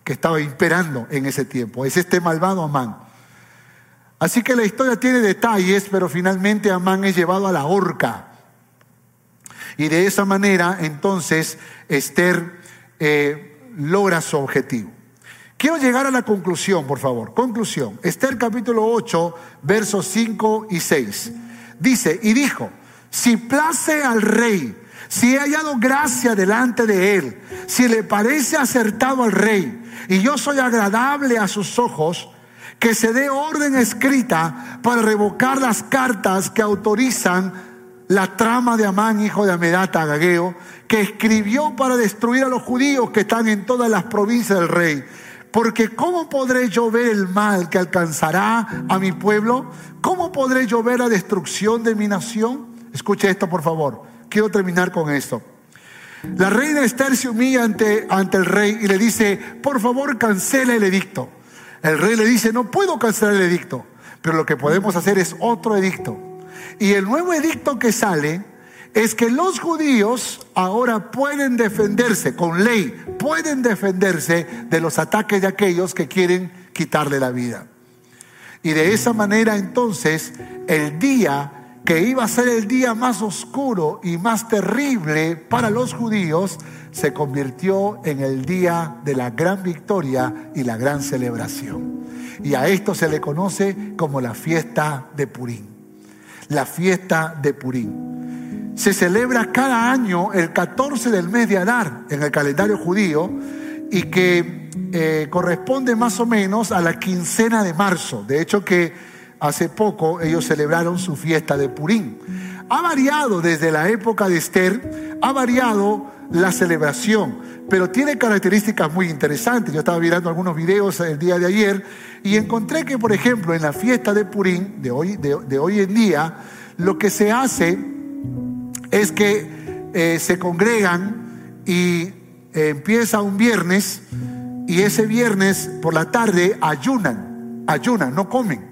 que estaba imperando en ese tiempo. Es este malvado Amán. Así que la historia tiene detalles, pero finalmente Amán es llevado a la horca. Y de esa manera, entonces, Esther eh, logra su objetivo. Quiero llegar a la conclusión, por favor. Conclusión. Esther capítulo 8, versos 5 y 6. Dice, y dijo, si place al rey, si he hallado gracia delante de él, si le parece acertado al rey, y yo soy agradable a sus ojos, que se dé orden escrita para revocar las cartas que autorizan la trama de Amán, hijo de Amedata Agageo, que escribió para destruir a los judíos que están en todas las provincias del rey. Porque ¿cómo podré yo ver el mal que alcanzará a mi pueblo? ¿Cómo podré yo ver la destrucción de mi nación? Escuche esto, por favor. Quiero terminar con esto. La reina Esther se humilla ante, ante el rey y le dice, por favor, cancela el edicto. El rey le dice, no puedo cancelar el edicto, pero lo que podemos hacer es otro edicto. Y el nuevo edicto que sale es que los judíos ahora pueden defenderse con ley, pueden defenderse de los ataques de aquellos que quieren quitarle la vida. Y de esa manera entonces el día que iba a ser el día más oscuro y más terrible para los judíos, se convirtió en el día de la gran victoria y la gran celebración. Y a esto se le conoce como la fiesta de Purín. La fiesta de Purín. Se celebra cada año el 14 del mes de Adar en el calendario judío y que eh, corresponde más o menos a la quincena de marzo. De hecho que hace poco ellos celebraron su fiesta de Purín. Ha variado desde la época de Esther, ha variado la celebración, pero tiene características muy interesantes. Yo estaba mirando algunos videos el día de ayer y encontré que, por ejemplo, en la fiesta de Purín de hoy, de, hoy en día, lo que se hace es que eh, se congregan y eh, empieza un viernes y ese viernes por la tarde ayunan, ayunan, no comen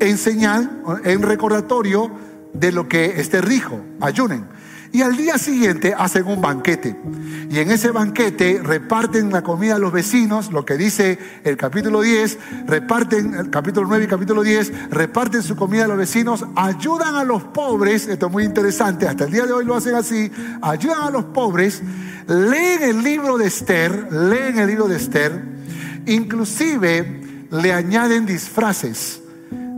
en señal, en recordatorio de lo que este rijo, ayunen. Y al día siguiente hacen un banquete. Y en ese banquete reparten la comida a los vecinos, lo que dice el capítulo 10, reparten, el capítulo 9 y capítulo 10, reparten su comida a los vecinos, ayudan a los pobres, esto es muy interesante, hasta el día de hoy lo hacen así, ayudan a los pobres, leen el libro de Esther, leen el libro de Esther, inclusive le añaden disfraces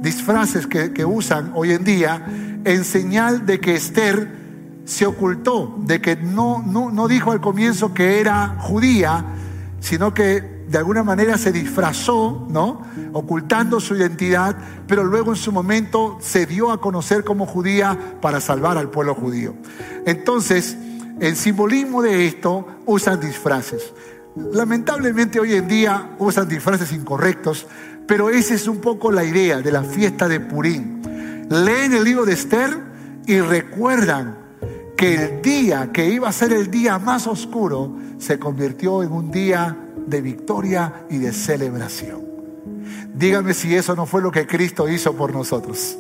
disfraces que, usan hoy en día en señal de que Esther se ocultó, de que no, no, no dijo al comienzo que era judía, sino que de alguna manera se disfrazó, ¿no? Ocultando su identidad, pero luego en su momento se dio a conocer como judía para salvar al pueblo judío. Entonces, el simbolismo de esto usan disfraces. Lamentablemente hoy en día usan disfraces incorrectos, pero esa es un poco la idea de la fiesta de Purín. Leen el libro de Esther y recuerdan que el día que iba a ser el día más oscuro se convirtió en un día de victoria y de celebración. Dígame si eso no fue lo que Cristo hizo por nosotros.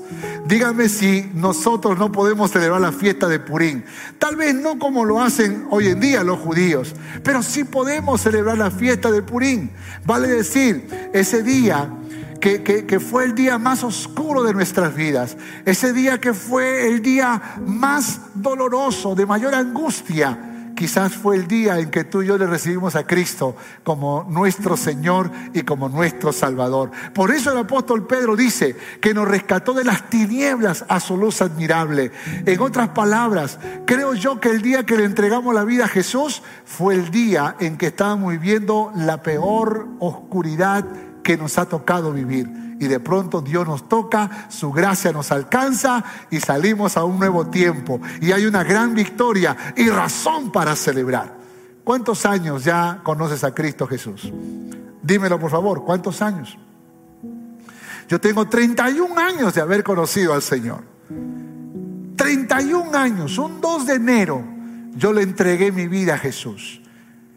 Dígame si nosotros no podemos celebrar la fiesta de Purín. Tal vez no como lo hacen hoy en día los judíos, pero sí podemos celebrar la fiesta de Purín. Vale decir, ese día que, fue el día más oscuro de nuestras vidas, ese día que fue el día más doloroso, de mayor angustia, quizás fue el día en que tú y yo le recibimos a Cristo como nuestro Señor y como nuestro Salvador. Por eso el apóstol Pedro dice que nos rescató de las tinieblas a su luz admirable. En otras palabras, creo yo que el día que le entregamos la vida a Jesús fue el día en que estábamos viviendo la peor oscuridad que nos ha tocado vivir. Y de pronto Dios nos toca, su gracia nos alcanza y salimos a un nuevo tiempo. Y hay una gran victoria y razón para celebrar. ¿Cuántos años ya conoces a Cristo Jesús? Dímelo por favor, ¿cuántos años? Yo tengo 31 años de haber conocido al Señor. 31 años, un 2 de enero, yo le entregué mi vida a Jesús.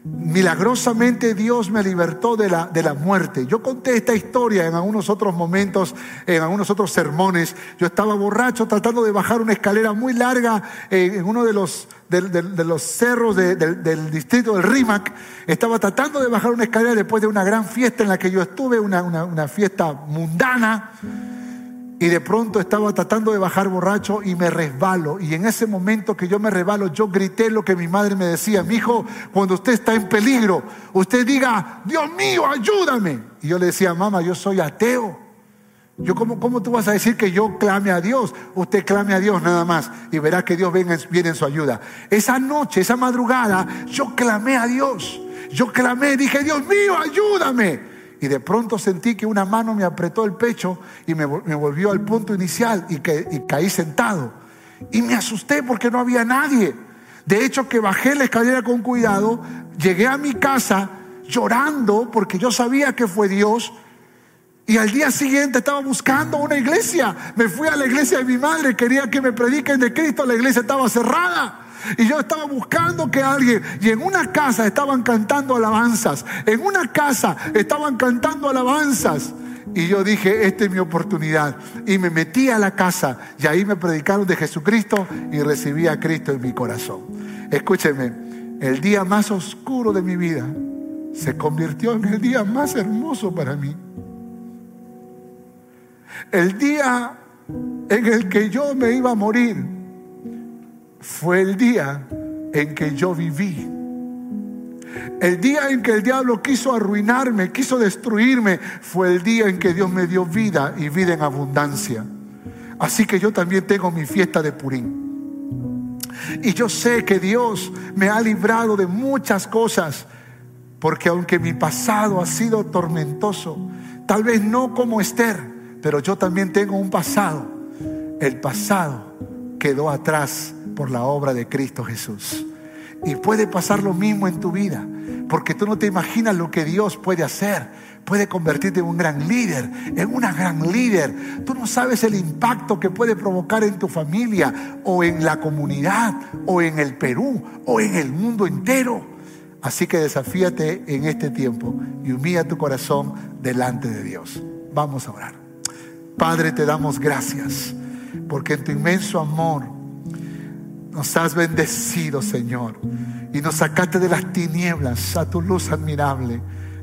Milagrosamente Dios me libertó de la, de la muerte. Yo conté esta historia en algunos otros momentos, en algunos otros sermones. Yo estaba borracho tratando de bajar una escalera muy larga en uno de los, de, los cerros del distrito del Rímac. Estaba tratando de bajar una escalera después de una gran fiesta en la que yo estuve, una, una fiesta mundana. Y de pronto estaba tratando de bajar borracho y me resbalo. Y en ese momento que yo me resbalo, yo grité lo que mi madre me decía. Mi hijo, cuando usted está en peligro, usted diga, Dios mío, ayúdame. Y yo le decía, mamá, yo soy ateo. Yo, ¿cómo, ¿Cómo tú vas a decir que yo clame a Dios? Usted clame a Dios nada más y verá que Dios viene, viene en su ayuda. Esa noche, esa madrugada, yo clamé a Dios. Yo clamé, dije, Dios mío, ayúdame y de pronto sentí que una mano me apretó el pecho y me, volvió al punto inicial y, que, y caí sentado. Y me asusté porque no había nadie. De hecho que bajé la escalera con cuidado, llegué a mi casa llorando porque yo sabía que fue Dios. Y al día siguiente estaba buscando una iglesia. Me fui a la iglesia de mi madre, quería que me prediquen de Cristo, la iglesia estaba cerrada. Y yo estaba buscando que alguien, y en una casa estaban cantando alabanzas, en una casa estaban cantando alabanzas. Y yo dije, esta es mi oportunidad. Y me metí a la casa y ahí me predicaron de Jesucristo y recibí a Cristo en mi corazón. Escúcheme, el día más oscuro de mi vida se convirtió en el día más hermoso para mí. El día en el que yo me iba a morir fue el día en que yo viví. El día en que el diablo quiso arruinarme, quiso destruirme, fue el día en que Dios me dio vida y vida en abundancia. Así que yo también tengo mi fiesta de Purín. Y yo sé que Dios me ha librado de muchas cosas, porque aunque mi pasado ha sido tormentoso, tal vez no como Esther, pero yo también tengo un pasado. El pasado quedó atrás por la obra de Cristo Jesús. Y puede pasar lo mismo en tu vida, porque tú no te imaginas lo que Dios puede hacer. Puede convertirte en un gran líder, en una gran líder. Tú no sabes el impacto que puede provocar en tu familia o en la comunidad o en el Perú o en el mundo entero. Así que desafíate en este tiempo y humilla tu corazón delante de Dios. Vamos a orar. Padre, te damos gracias porque en tu inmenso amor nos has bendecido, Señor, y nos sacaste de las tinieblas a tu luz admirable.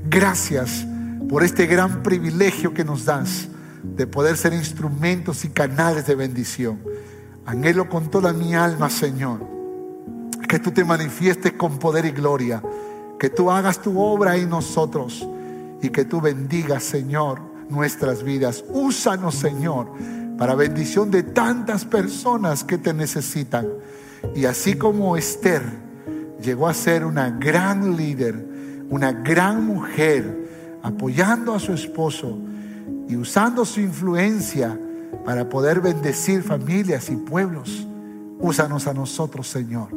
Gracias por este gran privilegio que nos das de poder ser instrumentos y canales de bendición. Anhelo con toda mi alma, Señor, que tú te manifiestes con poder y gloria, que tú hagas tu obra en nosotros y que tú bendigas, Señor, nuestras vidas. Úsanos, Señor, para bendición de tantas personas que te necesitan. Y así como Esther llegó a ser una gran líder, una gran mujer, apoyando a su esposo y usando su influencia para poder bendecir familias y pueblos, úsanos a nosotros, Señor,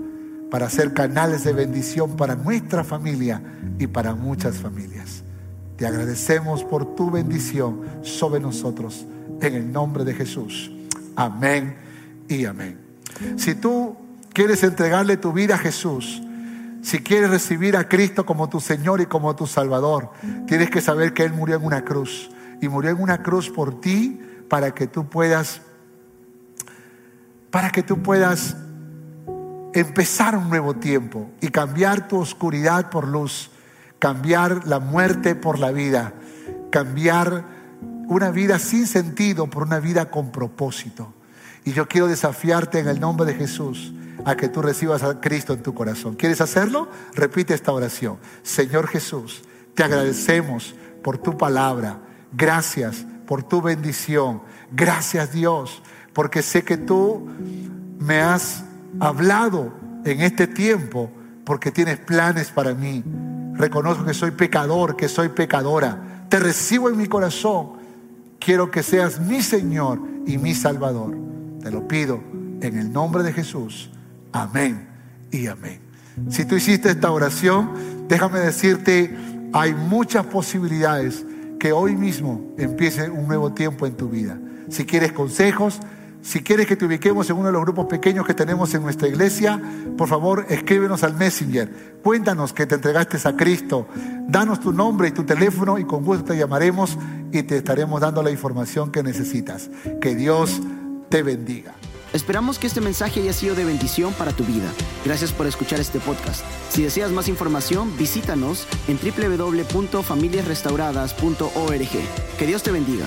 para ser canales de bendición para nuestra familia y para muchas familias. Te agradecemos por tu bendición sobre nosotros, en el nombre de Jesús. Amén y amén. Si tú quieres entregarle tu vida a Jesús, si quieres recibir a Cristo como tu Señor y como tu Salvador, tienes que saber que Él murió en una cruz. Y murió en una cruz por ti para que tú puedas, para que tú puedas empezar un nuevo tiempo y cambiar tu oscuridad por luz, cambiar la muerte por la vida, cambiar una vida sin sentido por una vida con propósito. Y yo quiero desafiarte en el nombre de Jesús a que tú recibas a Cristo en tu corazón. ¿Quieres hacerlo? Repite esta oración. Señor Jesús, te agradecemos por tu palabra. Gracias por tu bendición. Gracias Dios, porque sé que tú me has hablado en este tiempo porque tienes planes para mí. Reconozco que soy pecador, que soy pecadora. Te recibo en mi corazón. Quiero que seas mi Señor y mi Salvador. Te lo pido en el nombre de Jesús. Amén y amén. Si tú hiciste esta oración, déjame decirte, hay muchas posibilidades que hoy mismo empiece un nuevo tiempo en tu vida. Si quieres consejos, si quieres que te ubiquemos en uno de los grupos pequeños que tenemos en nuestra iglesia, por favor escríbenos al Messenger. Cuéntanos que te entregaste a Cristo. Danos tu nombre y tu teléfono y con gusto te llamaremos y te estaremos dando la información que necesitas. Que Dios te bendiga. Esperamos que este mensaje haya sido de bendición para tu vida. Gracias por escuchar este podcast. Si deseas más información, visítanos en www.familiasrestauradas.org. Que Dios te bendiga.